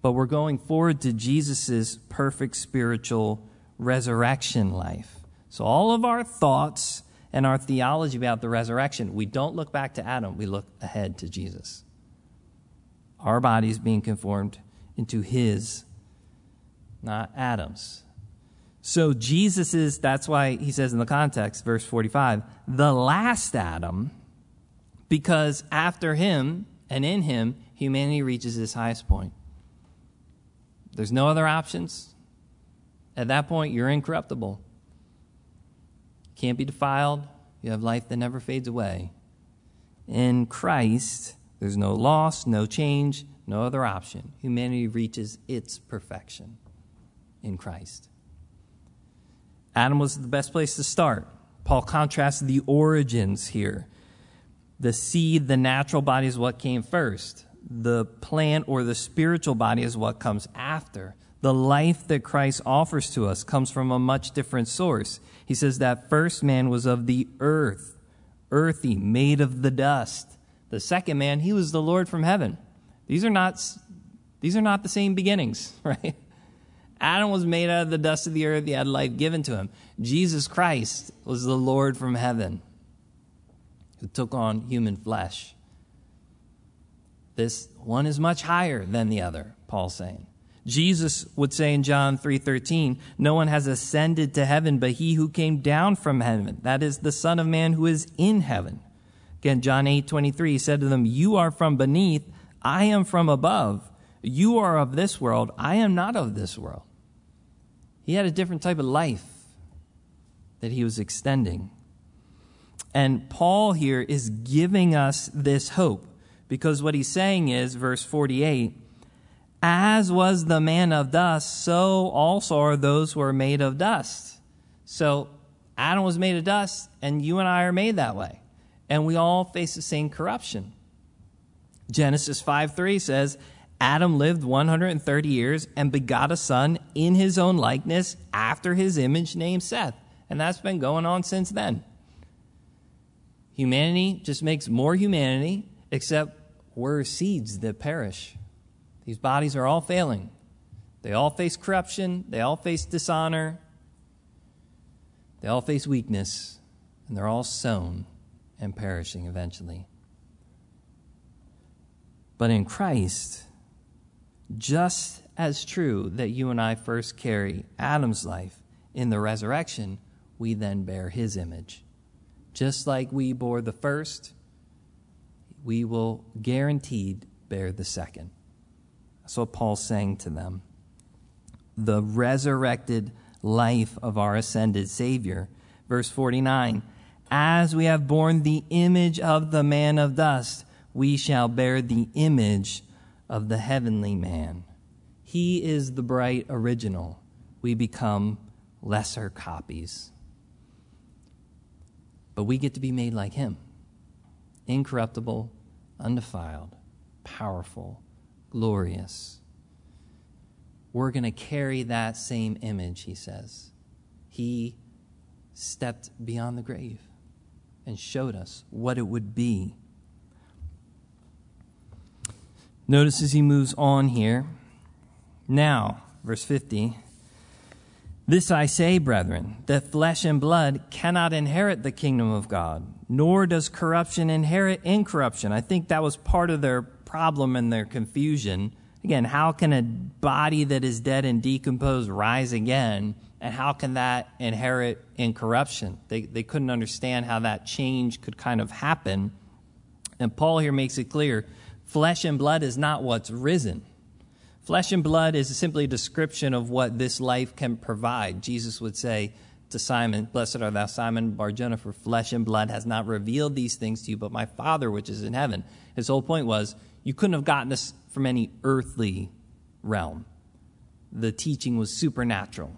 But we're going forward to Jesus' perfect spiritual resurrection life. So, all of our thoughts and our theology about the resurrection, we don't look back to Adam, we look ahead to Jesus. Our bodies being conformed into his, not Adam's. So, Jesus is, that's why he says in the context, verse 45, the last Adam, because after him and in him, humanity reaches its highest point. There's no other options. At that point, you're incorruptible can't be defiled. You have life that never fades away. In Christ, there's no loss, no change, no other option. Humanity reaches its perfection in Christ. Adam was the best place to start. Paul contrasts the origins here. The seed, the natural body, is what came first. The plant or the spiritual body is what comes after. The life that Christ offers to us comes from a much different source. He says that first man was of the earth, earthy, made of the dust. The second man, he was the Lord from heaven. These are not, these are not the same beginnings, *laughs* right? Adam was made out of the dust of the earth. He had life given to him. Jesus Christ was the Lord from heaven who took on human flesh. This one is much higher than the other, Paul's saying. Jesus would say in John 3:13, "No one has ascended to heaven but he who came down from heaven, that is the Son of man who is in heaven." Again, John 8:23 he said to them, You are from beneath, I am from above. You are of this world, I am not of this world. He had a different type of life that he was extending. And Paul here is giving us this hope because what he's saying is, verse 48, as was the man of dust, so also are those who are made of dust. So Adam was made of dust, and you and I are made that way. And we all face the same corruption. Genesis 5 3 says, Adam lived 130 years and begot a son in his own likeness after his image named Seth. And that's been going on since then. Humanity just makes more humanity, except we're seeds that perish. These bodies are all failing. They all face corruption, they all face dishonor, they all face weakness, and they're all sown and perishing eventually. But in Christ, just as true that you and I first carry Adam's life, in the resurrection, we then bear his image. Just like we bore the first, we will guaranteed bear the second. That's what Paul's saying to them. The resurrected life of our ascended Savior. Verse 49 As we have borne the image of the man of dust, we shall bear the image of the heavenly man. He is the bright original. We become lesser copies. But we get to be made like him incorruptible, undefiled, powerful, glorious. We're going to carry that same image, he says. He stepped beyond the grave and showed us what it would be. Notice as he moves on here. Now, verse 50 This I say, brethren, that flesh and blood cannot inherit the kingdom of God, nor does corruption inherit incorruption. I think that was part of their problem and their confusion. Again, how can a body that is dead and decomposed rise again? And how can that inherit incorruption? They, they couldn't understand how that change could kind of happen. And Paul here makes it clear flesh and blood is not what's risen. Flesh and blood is simply a description of what this life can provide. Jesus would say to Simon, Blessed are thou, Simon Barjona, for flesh and blood has not revealed these things to you, but my Father which is in heaven. His whole point was you couldn't have gotten this from any earthly realm. The teaching was supernatural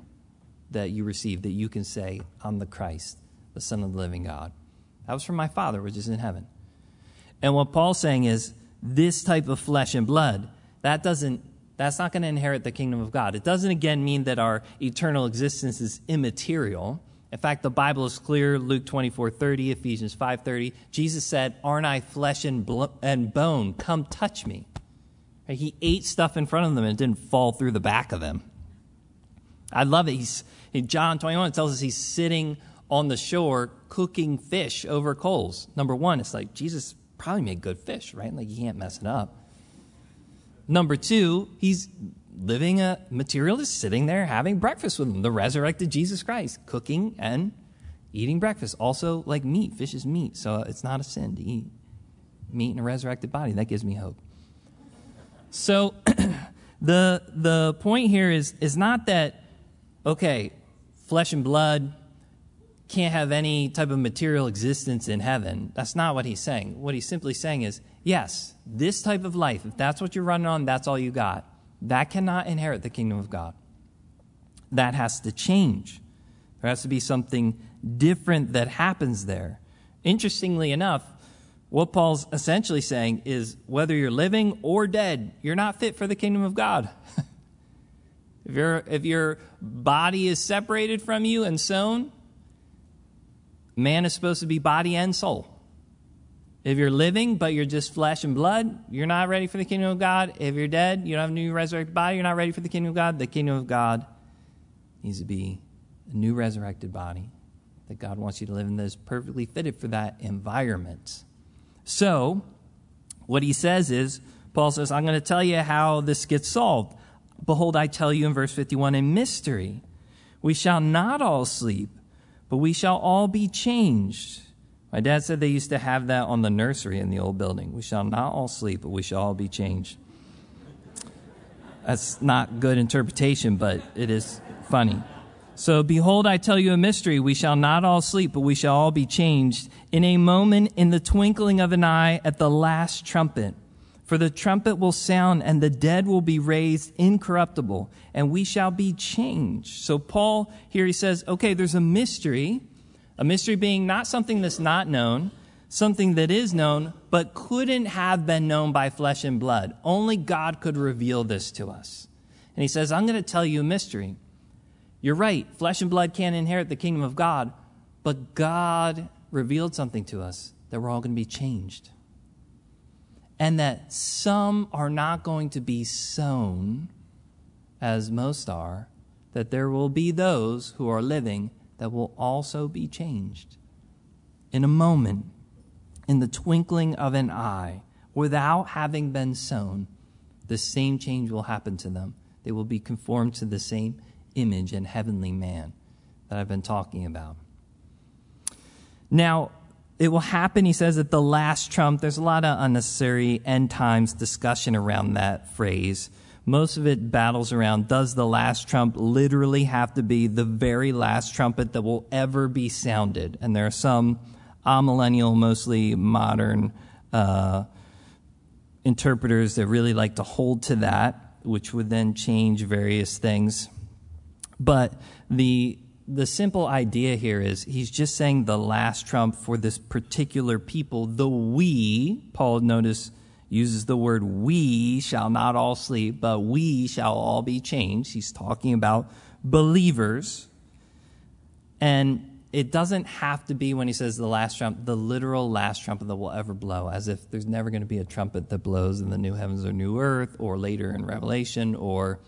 that you received, that you can say, I'm the Christ, the Son of the living God. That was from my Father, which is in heaven. And what Paul's saying is, this type of flesh and blood, that doesn't that's not going to inherit the kingdom of God. It doesn't again mean that our eternal existence is immaterial. In fact, the Bible is clear, Luke 24, 30, Ephesians 5, 30. Jesus said, Aren't I flesh and, blo- and bone? Come touch me. He ate stuff in front of them and didn't fall through the back of them. I love it. He's, in John 21, tells us he's sitting on the shore cooking fish over coals. Number one, it's like Jesus probably made good fish, right? Like, you can't mess it up. Number two, he's living a materialist, sitting there having breakfast with him, the resurrected Jesus Christ, cooking and eating breakfast. Also, like meat, fish is meat, so it's not a sin to eat meat in a resurrected body. That gives me hope. So, *clears throat* the the point here is is not that okay, flesh and blood can't have any type of material existence in heaven. That's not what he's saying. What he's simply saying is, yes, this type of life, if that's what you're running on, that's all you got. That cannot inherit the kingdom of God. That has to change. There has to be something different that happens there. Interestingly enough, what Paul's essentially saying is whether you're living or dead, you're not fit for the kingdom of God. *laughs* if, you if your body is separated from you and sown, Man is supposed to be body and soul. If you're living, but you're just flesh and blood, you're not ready for the kingdom of God. If you're dead, you don't have a new resurrected body, you're not ready for the kingdom of God. The kingdom of God needs to be a new resurrected body that God wants you to live in that is perfectly fitted for that environment. So, what he says is, Paul says, I'm going to tell you how this gets solved. Behold, I tell you in verse 51 a mystery. We shall not all sleep but we shall all be changed. My dad said they used to have that on the nursery in the old building. We shall not all sleep, but we shall all be changed. That's not good interpretation, but it is funny. So, behold, I tell you a mystery. We shall not all sleep, but we shall all be changed in a moment, in the twinkling of an eye, at the last trumpet. For the trumpet will sound, and the dead will be raised incorruptible, and we shall be changed. So, Paul here he says, okay, there's a mystery, a mystery being not something that's not known, something that is known, but couldn't have been known by flesh and blood. Only God could reveal this to us. And he says, I'm going to tell you a mystery. You're right, flesh and blood can't inherit the kingdom of God, but God revealed something to us that we're all going to be changed and that some are not going to be sown, as most are, that there will be those who are living that will also be changed. In a moment, in the twinkling of an eye, without having been sown, the same change will happen to them. They will be conformed to the same image and heavenly man that I've been talking about. Now, it will happen, he says, at the last trump. There's a lot of unnecessary end times discussion around that phrase. Most of it battles around does the last trump literally have to be the very last trumpet that will ever be sounded? And there are some amillennial, mostly modern uh, interpreters that really like to hold to that, which would then change various things. But the the simple idea here is he's just saying the last trump for this particular people. The we, Paul notice uses the word we shall not all sleep, but we shall all be changed. He's talking about believers. And it doesn't have to be when he says the last trump, the literal last trumpet that will ever blow, as if there's never going to be a trumpet that blows in the new heavens or new earth, or later in Revelation, or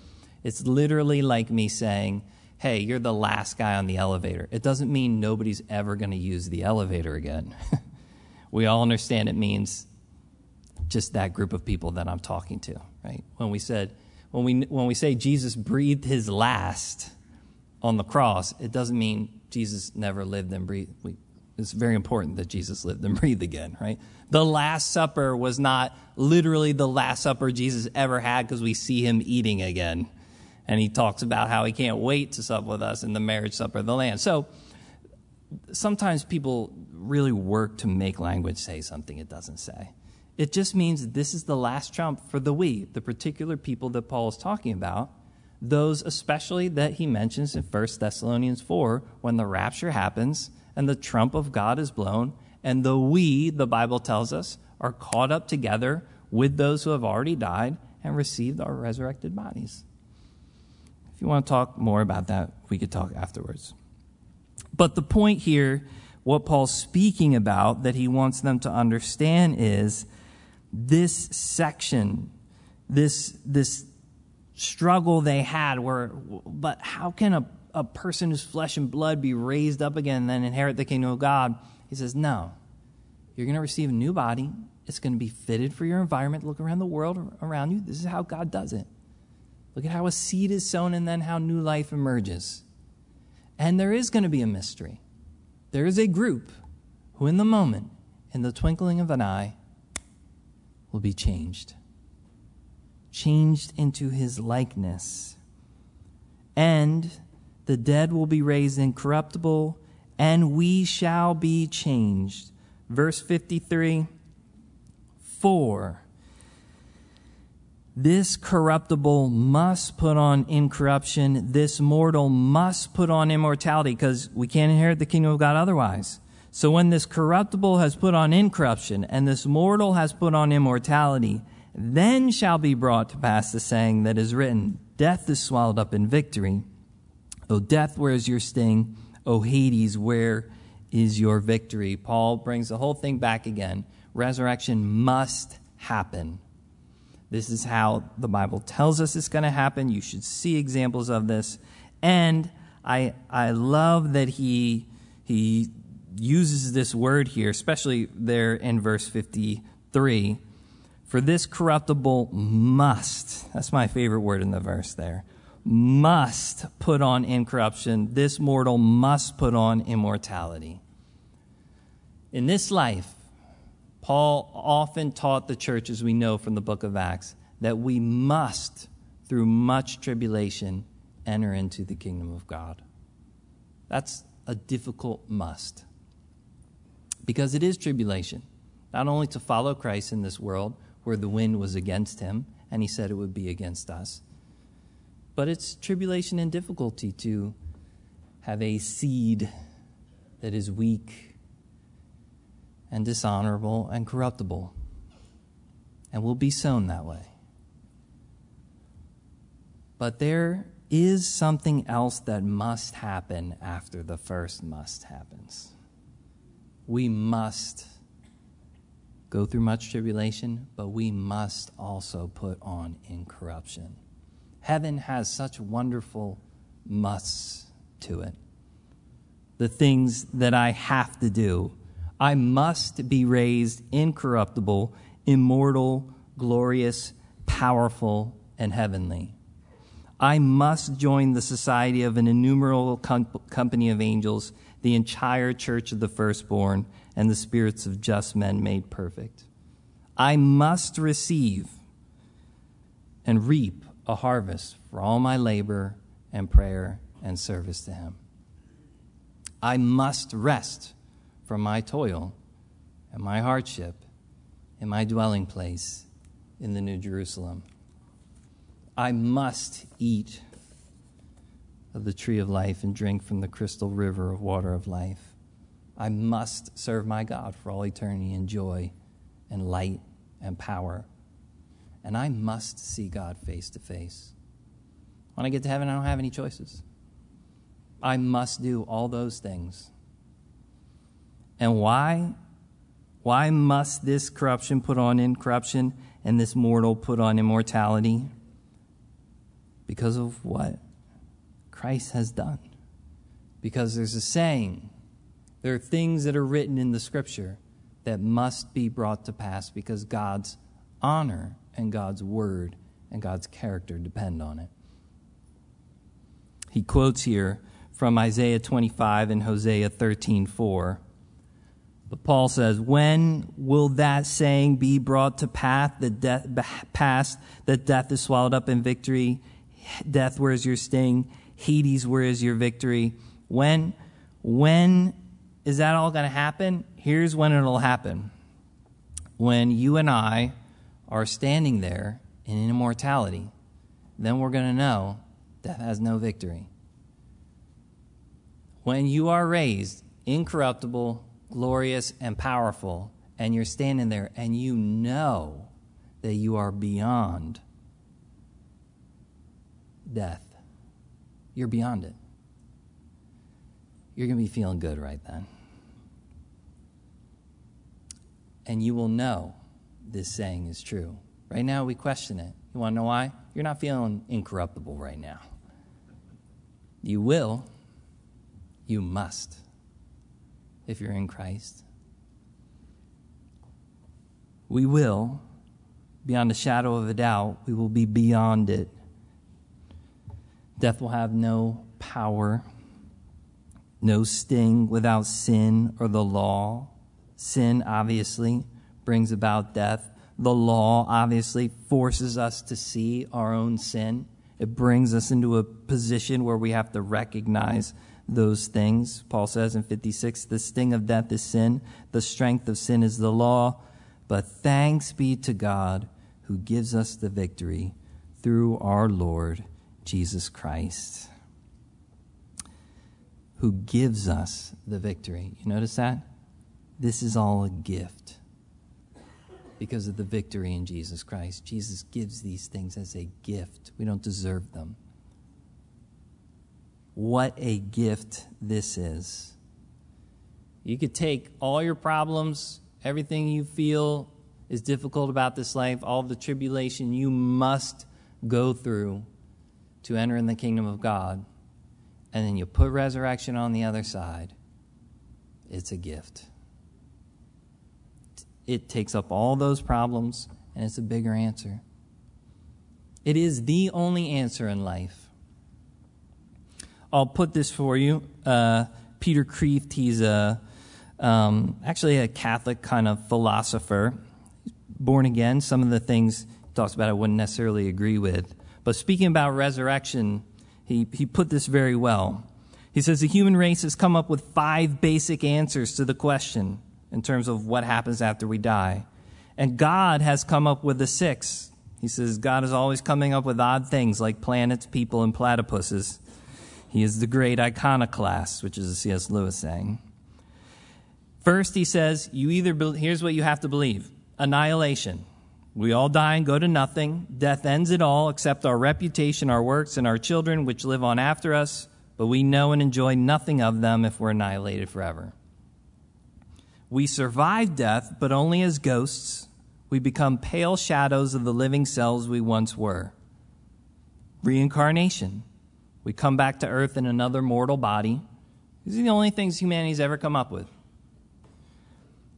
it's literally like me saying, hey, you're the last guy on the elevator. It doesn't mean nobody's ever going to use the elevator again. *laughs* we all understand it means just that group of people that I'm talking to, right? When we said, when we, when we say Jesus breathed his last on the cross, it doesn't mean Jesus never lived and breathed. We, it's very important that Jesus lived and *laughs* breathed again, right? The Last Supper was not literally the Last Supper Jesus ever had because we see him eating again and he talks about how he can't wait to sup with us in the marriage supper of the Lamb. So sometimes people really work to make language say something it doesn't say. It just means this is the last trump for the we, the particular people that Paul is talking about, those especially that he mentions in 1 Thessalonians 4 when the rapture happens and the trump of God is blown, and the we, the Bible tells us, are caught up together with those who have already died and received our resurrected bodies. You want to talk more about that, we could talk afterwards. But the point here, what Paul's speaking about that he wants them to understand is this section, this, this struggle they had where, but how can a, a person whose flesh and blood be raised up again and then inherit the kingdom of God? He says, no. You're going to receive a new body. It's going to be fitted for your environment. Look around the world around you. This is how God does it. Look at how a seed is sown and then how new life emerges. And there is going to be a mystery. There is a group who, in the moment, in the twinkling of an eye, will be changed. Changed into his likeness. And the dead will be raised incorruptible, and we shall be changed. Verse 53 For this corruptible must put on incorruption. This mortal must put on immortality because we can't inherit the kingdom of God otherwise. So when this corruptible has put on incorruption and this mortal has put on immortality, then shall be brought to pass the saying that is written, Death is swallowed up in victory. O death, where is your sting? O Hades, where is your victory? Paul brings the whole thing back again. Resurrection must happen. This is how the Bible tells us it's going to happen. You should see examples of this. And I, I love that he, he uses this word here, especially there in verse 53. For this corruptible must, that's my favorite word in the verse there, must put on incorruption. This mortal must put on immortality. In this life, Paul often taught the church, as we know from the book of Acts, that we must, through much tribulation, enter into the kingdom of God. That's a difficult must. Because it is tribulation, not only to follow Christ in this world where the wind was against him, and he said it would be against us, but it's tribulation and difficulty to have a seed that is weak and dishonorable and corruptible, and will be sown that way. But there is something else that must happen after the first must happens. We must go through much tribulation, but we must also put on incorruption. Heaven has such wonderful musts to it. The things that I have to do. I must be raised incorruptible, immortal, glorious, powerful, and heavenly. I must join the society of an innumerable com- company of angels, the entire church of the firstborn, and the spirits of just men made perfect. I must receive and reap a harvest for all my labor and prayer and service to Him. I must rest from my toil and my hardship and my dwelling place in the New Jerusalem. I must eat of the tree of life and drink from the crystal river of water of life. I must serve my God for all eternity in joy and light and power. And I must see God face to face. When I get to heaven, I don't have any choices. I must do all those things. And why? Why must this corruption put on incorruption and this mortal put on immortality? Because of what Christ has done. Because there's a saying, there are things that are written in the scripture that must be brought to pass because God's honor and God's word and God's character depend on it. He quotes here from Isaiah 25 and Hosea 13:4. But Paul says, "When will that saying be brought to pass the death, pass that death is swallowed up in victory? Death, where is your sting? Hades, where is your victory? When, when is that all going to happen? Here's when it'll happen. When you and I are standing there in immortality, then we're going to know death has no victory. When you are raised incorruptible, glorious, and powerful, and you're standing there and you know that you are beyond death. You're beyond it. You're going to be feeling good right then. And you will know this saying is true. Right now, we question it. You want to know why? You're not feeling incorruptible right now. You will. You must. If you're in Christ. We will, beyond a shadow of a doubt, we will be beyond it Death will have no power, no sting without sin or the law. Sin, obviously, brings about death. The law, obviously, forces us to see our own sin. It brings us into a position where we have to recognize those things. Paul says in 56 the sting of death is sin, the strength of sin is the law. But thanks be to God who gives us the victory through our Lord Jesus Christ, who gives us the victory. You notice that? This is all a gift because of the victory in Jesus Christ. Jesus gives these things as a gift, we don't deserve them. What a gift this is. You could take all your problems, everything you feel is difficult about this life, all the tribulation you must go through to enter in the kingdom of God, and then you put resurrection on the other side, it's a gift. It takes up all those problems, and it's a bigger answer. It is the only answer in life. I'll put this for you. Uh, Peter Kreeft, he's a, um, actually a Catholic kind of philosopher, born again. Some of the things he talks about I wouldn't necessarily agree with. But speaking about resurrection, he, he put this very well. He says the human race has come up with five basic answers to the question in terms of what happens after we die. And God has come up with the sixth. He says God is always coming up with odd things like planets, people, and platypuses. He is the great iconoclast, which is a C.S. Lewis saying. First, he says, you either be- here's what you have to believe annihilation. We all die and go to nothing. Death ends it all except our reputation, our works, and our children, which live on after us, but we know and enjoy nothing of them if we're annihilated forever. We survive death, but only as ghosts. We become pale shadows of the living selves we once were. Reincarnation. We come back to earth in another mortal body. These are the only things humanity's ever come up with.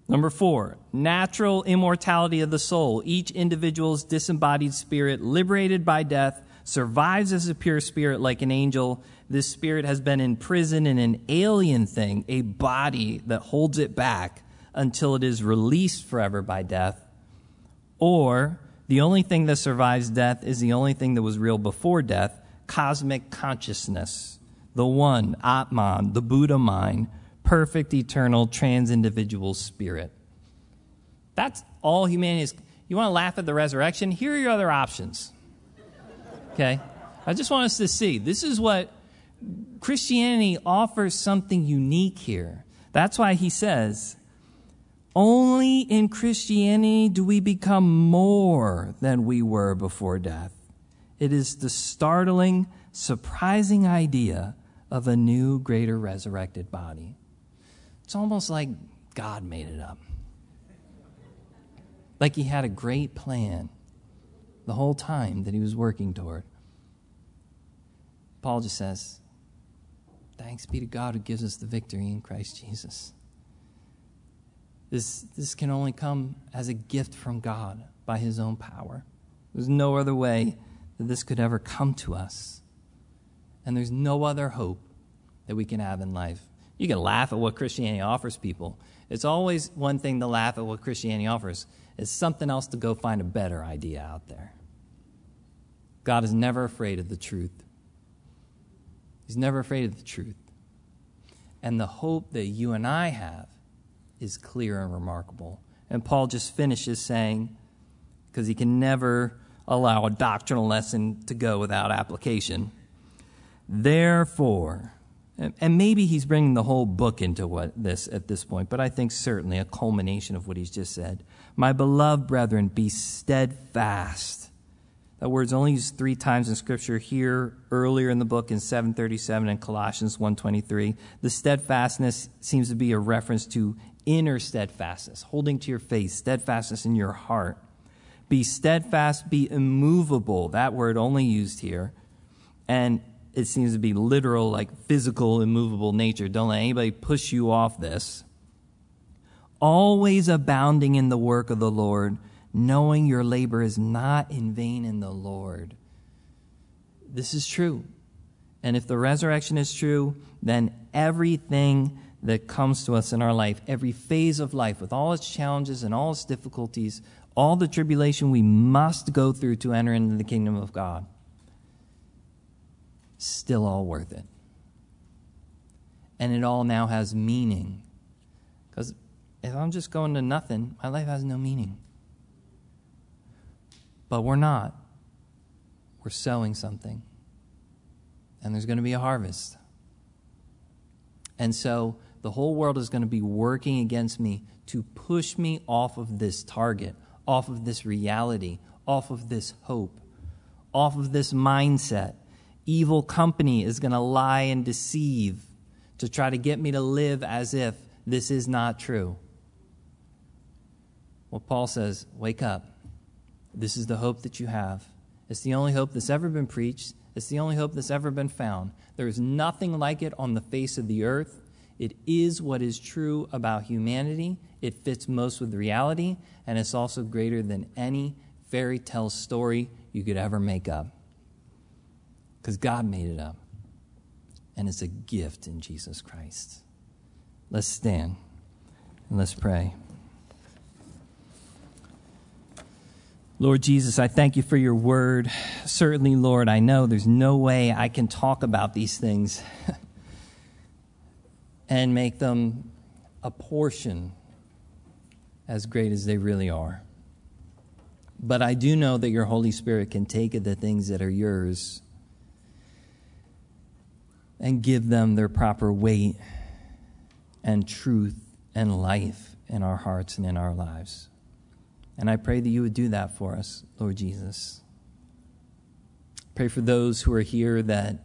Number four, natural immortality of the soul. Each individual's disembodied spirit, liberated by death, survives as a pure spirit like an angel. This spirit has been imprisoned in an alien thing, a body that holds it back until it is released forever by death. Or the only thing that survives death is the only thing that was real before death cosmic consciousness, the one, Atman, the Buddha mind perfect, eternal, trans individual spirit. That's all humanity is. You want to laugh at the resurrection? Here are your other options. Okay? I just want us to see. This is what Christianity offers something unique here. That's why he says, only in Christianity do we become more than we were before death. It is the startling, surprising idea of a new, greater resurrected body. It's almost like God made it up. Like he had a great plan the whole time that he was working toward. Paul just says, Thanks be to God who gives us the victory in Christ Jesus. This, this can only come as a gift from God by his own power. There's no other way that this could ever come to us. And there's no other hope that we can have in life you can laugh at what Christianity offers people. It's always one thing to laugh at what Christianity offers. It's something else to go find a better idea out there. God is never afraid of the truth. He's never afraid of the truth. And the hope that you and I have is clear and remarkable. And Paul just finishes saying, because he can never allow a doctrinal lesson to go without application. Therefore, and maybe he's bringing the whole book into what this at this point, but I think certainly a culmination of what he's just said. My beloved brethren, be steadfast. That word's only used three times in Scripture here, earlier in the book in 737 and Colossians 1.23. The steadfastness seems to be a reference to inner steadfastness, holding to your faith, steadfastness in your heart. Be steadfast, be immovable. That word only used here. And it seems to be literal, like physical, immovable nature. Don't let anybody push you off this. Always abounding in the work of the Lord, knowing your labor is not in vain in the Lord. This is true. And if the resurrection is true, then everything that comes to us in our life, every phase of life, with all its challenges and all its difficulties, all the tribulation we must go through to enter into the kingdom of God, still all worth it. And it all now has meaning. Because if I'm just going to nothing, my life has no meaning. But we're not. We're sowing something. And there's going to be a harvest. And so the whole world is going to be working against me to push me off of this target, off of this reality, off of this hope, off of this mindset evil company is going to lie and deceive to try to get me to live as if this is not true. Well, Paul says, Wake up. This is the hope that you have. It's the only hope that's ever been preached. It's the only hope that's ever been found. There is nothing like it on the face of the earth. It is what is true about humanity. It fits most with reality, and it's also greater than any fairy tale story you could ever make up because God made it up. And it's a gift in Jesus Christ. Let's stand. And let's pray. Lord Jesus, I thank you for your word. Certainly, Lord, I know there's no way I can talk about these things and make them a portion as great as they really are. But I do know that your Holy Spirit can take the things that are yours and give them their proper weight and truth and life in our hearts and in our lives. And I pray that you would do that for us, Lord Jesus. Pray for those who are here that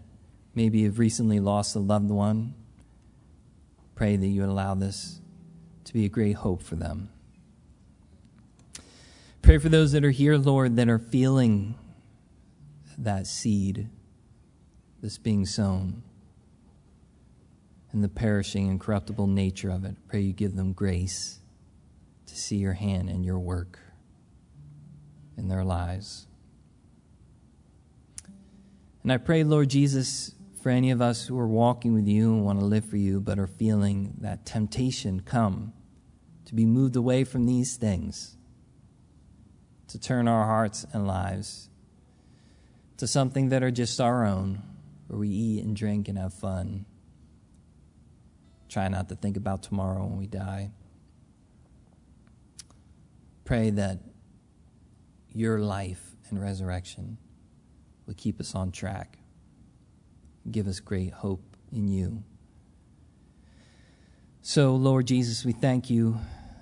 maybe have recently lost a loved one. Pray that you would allow this to be a great hope for them. Pray for those that are here, Lord, that are feeling that seed that's being sown and the perishing and corruptible nature of it. Pray you give them grace to see your hand and your work in their lives. And I pray, Lord Jesus, for any of us who are walking with you and want to live for you, but are feeling that temptation come to be moved away from these things, to turn our hearts and lives to something that are just our own, where we eat and drink and have fun. Try not to think about tomorrow when we die pray that your life and resurrection will keep us on track. Give us great hope in you. So, Lord Jesus, we thank you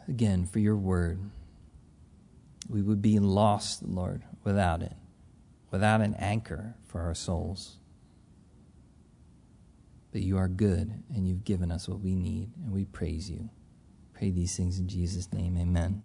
again for your word. We would be lost, Lord, without it, without an anchor for our souls. But you are good, and you've given us what we need, and we praise you. Pray these things in Jesus' name. Amen.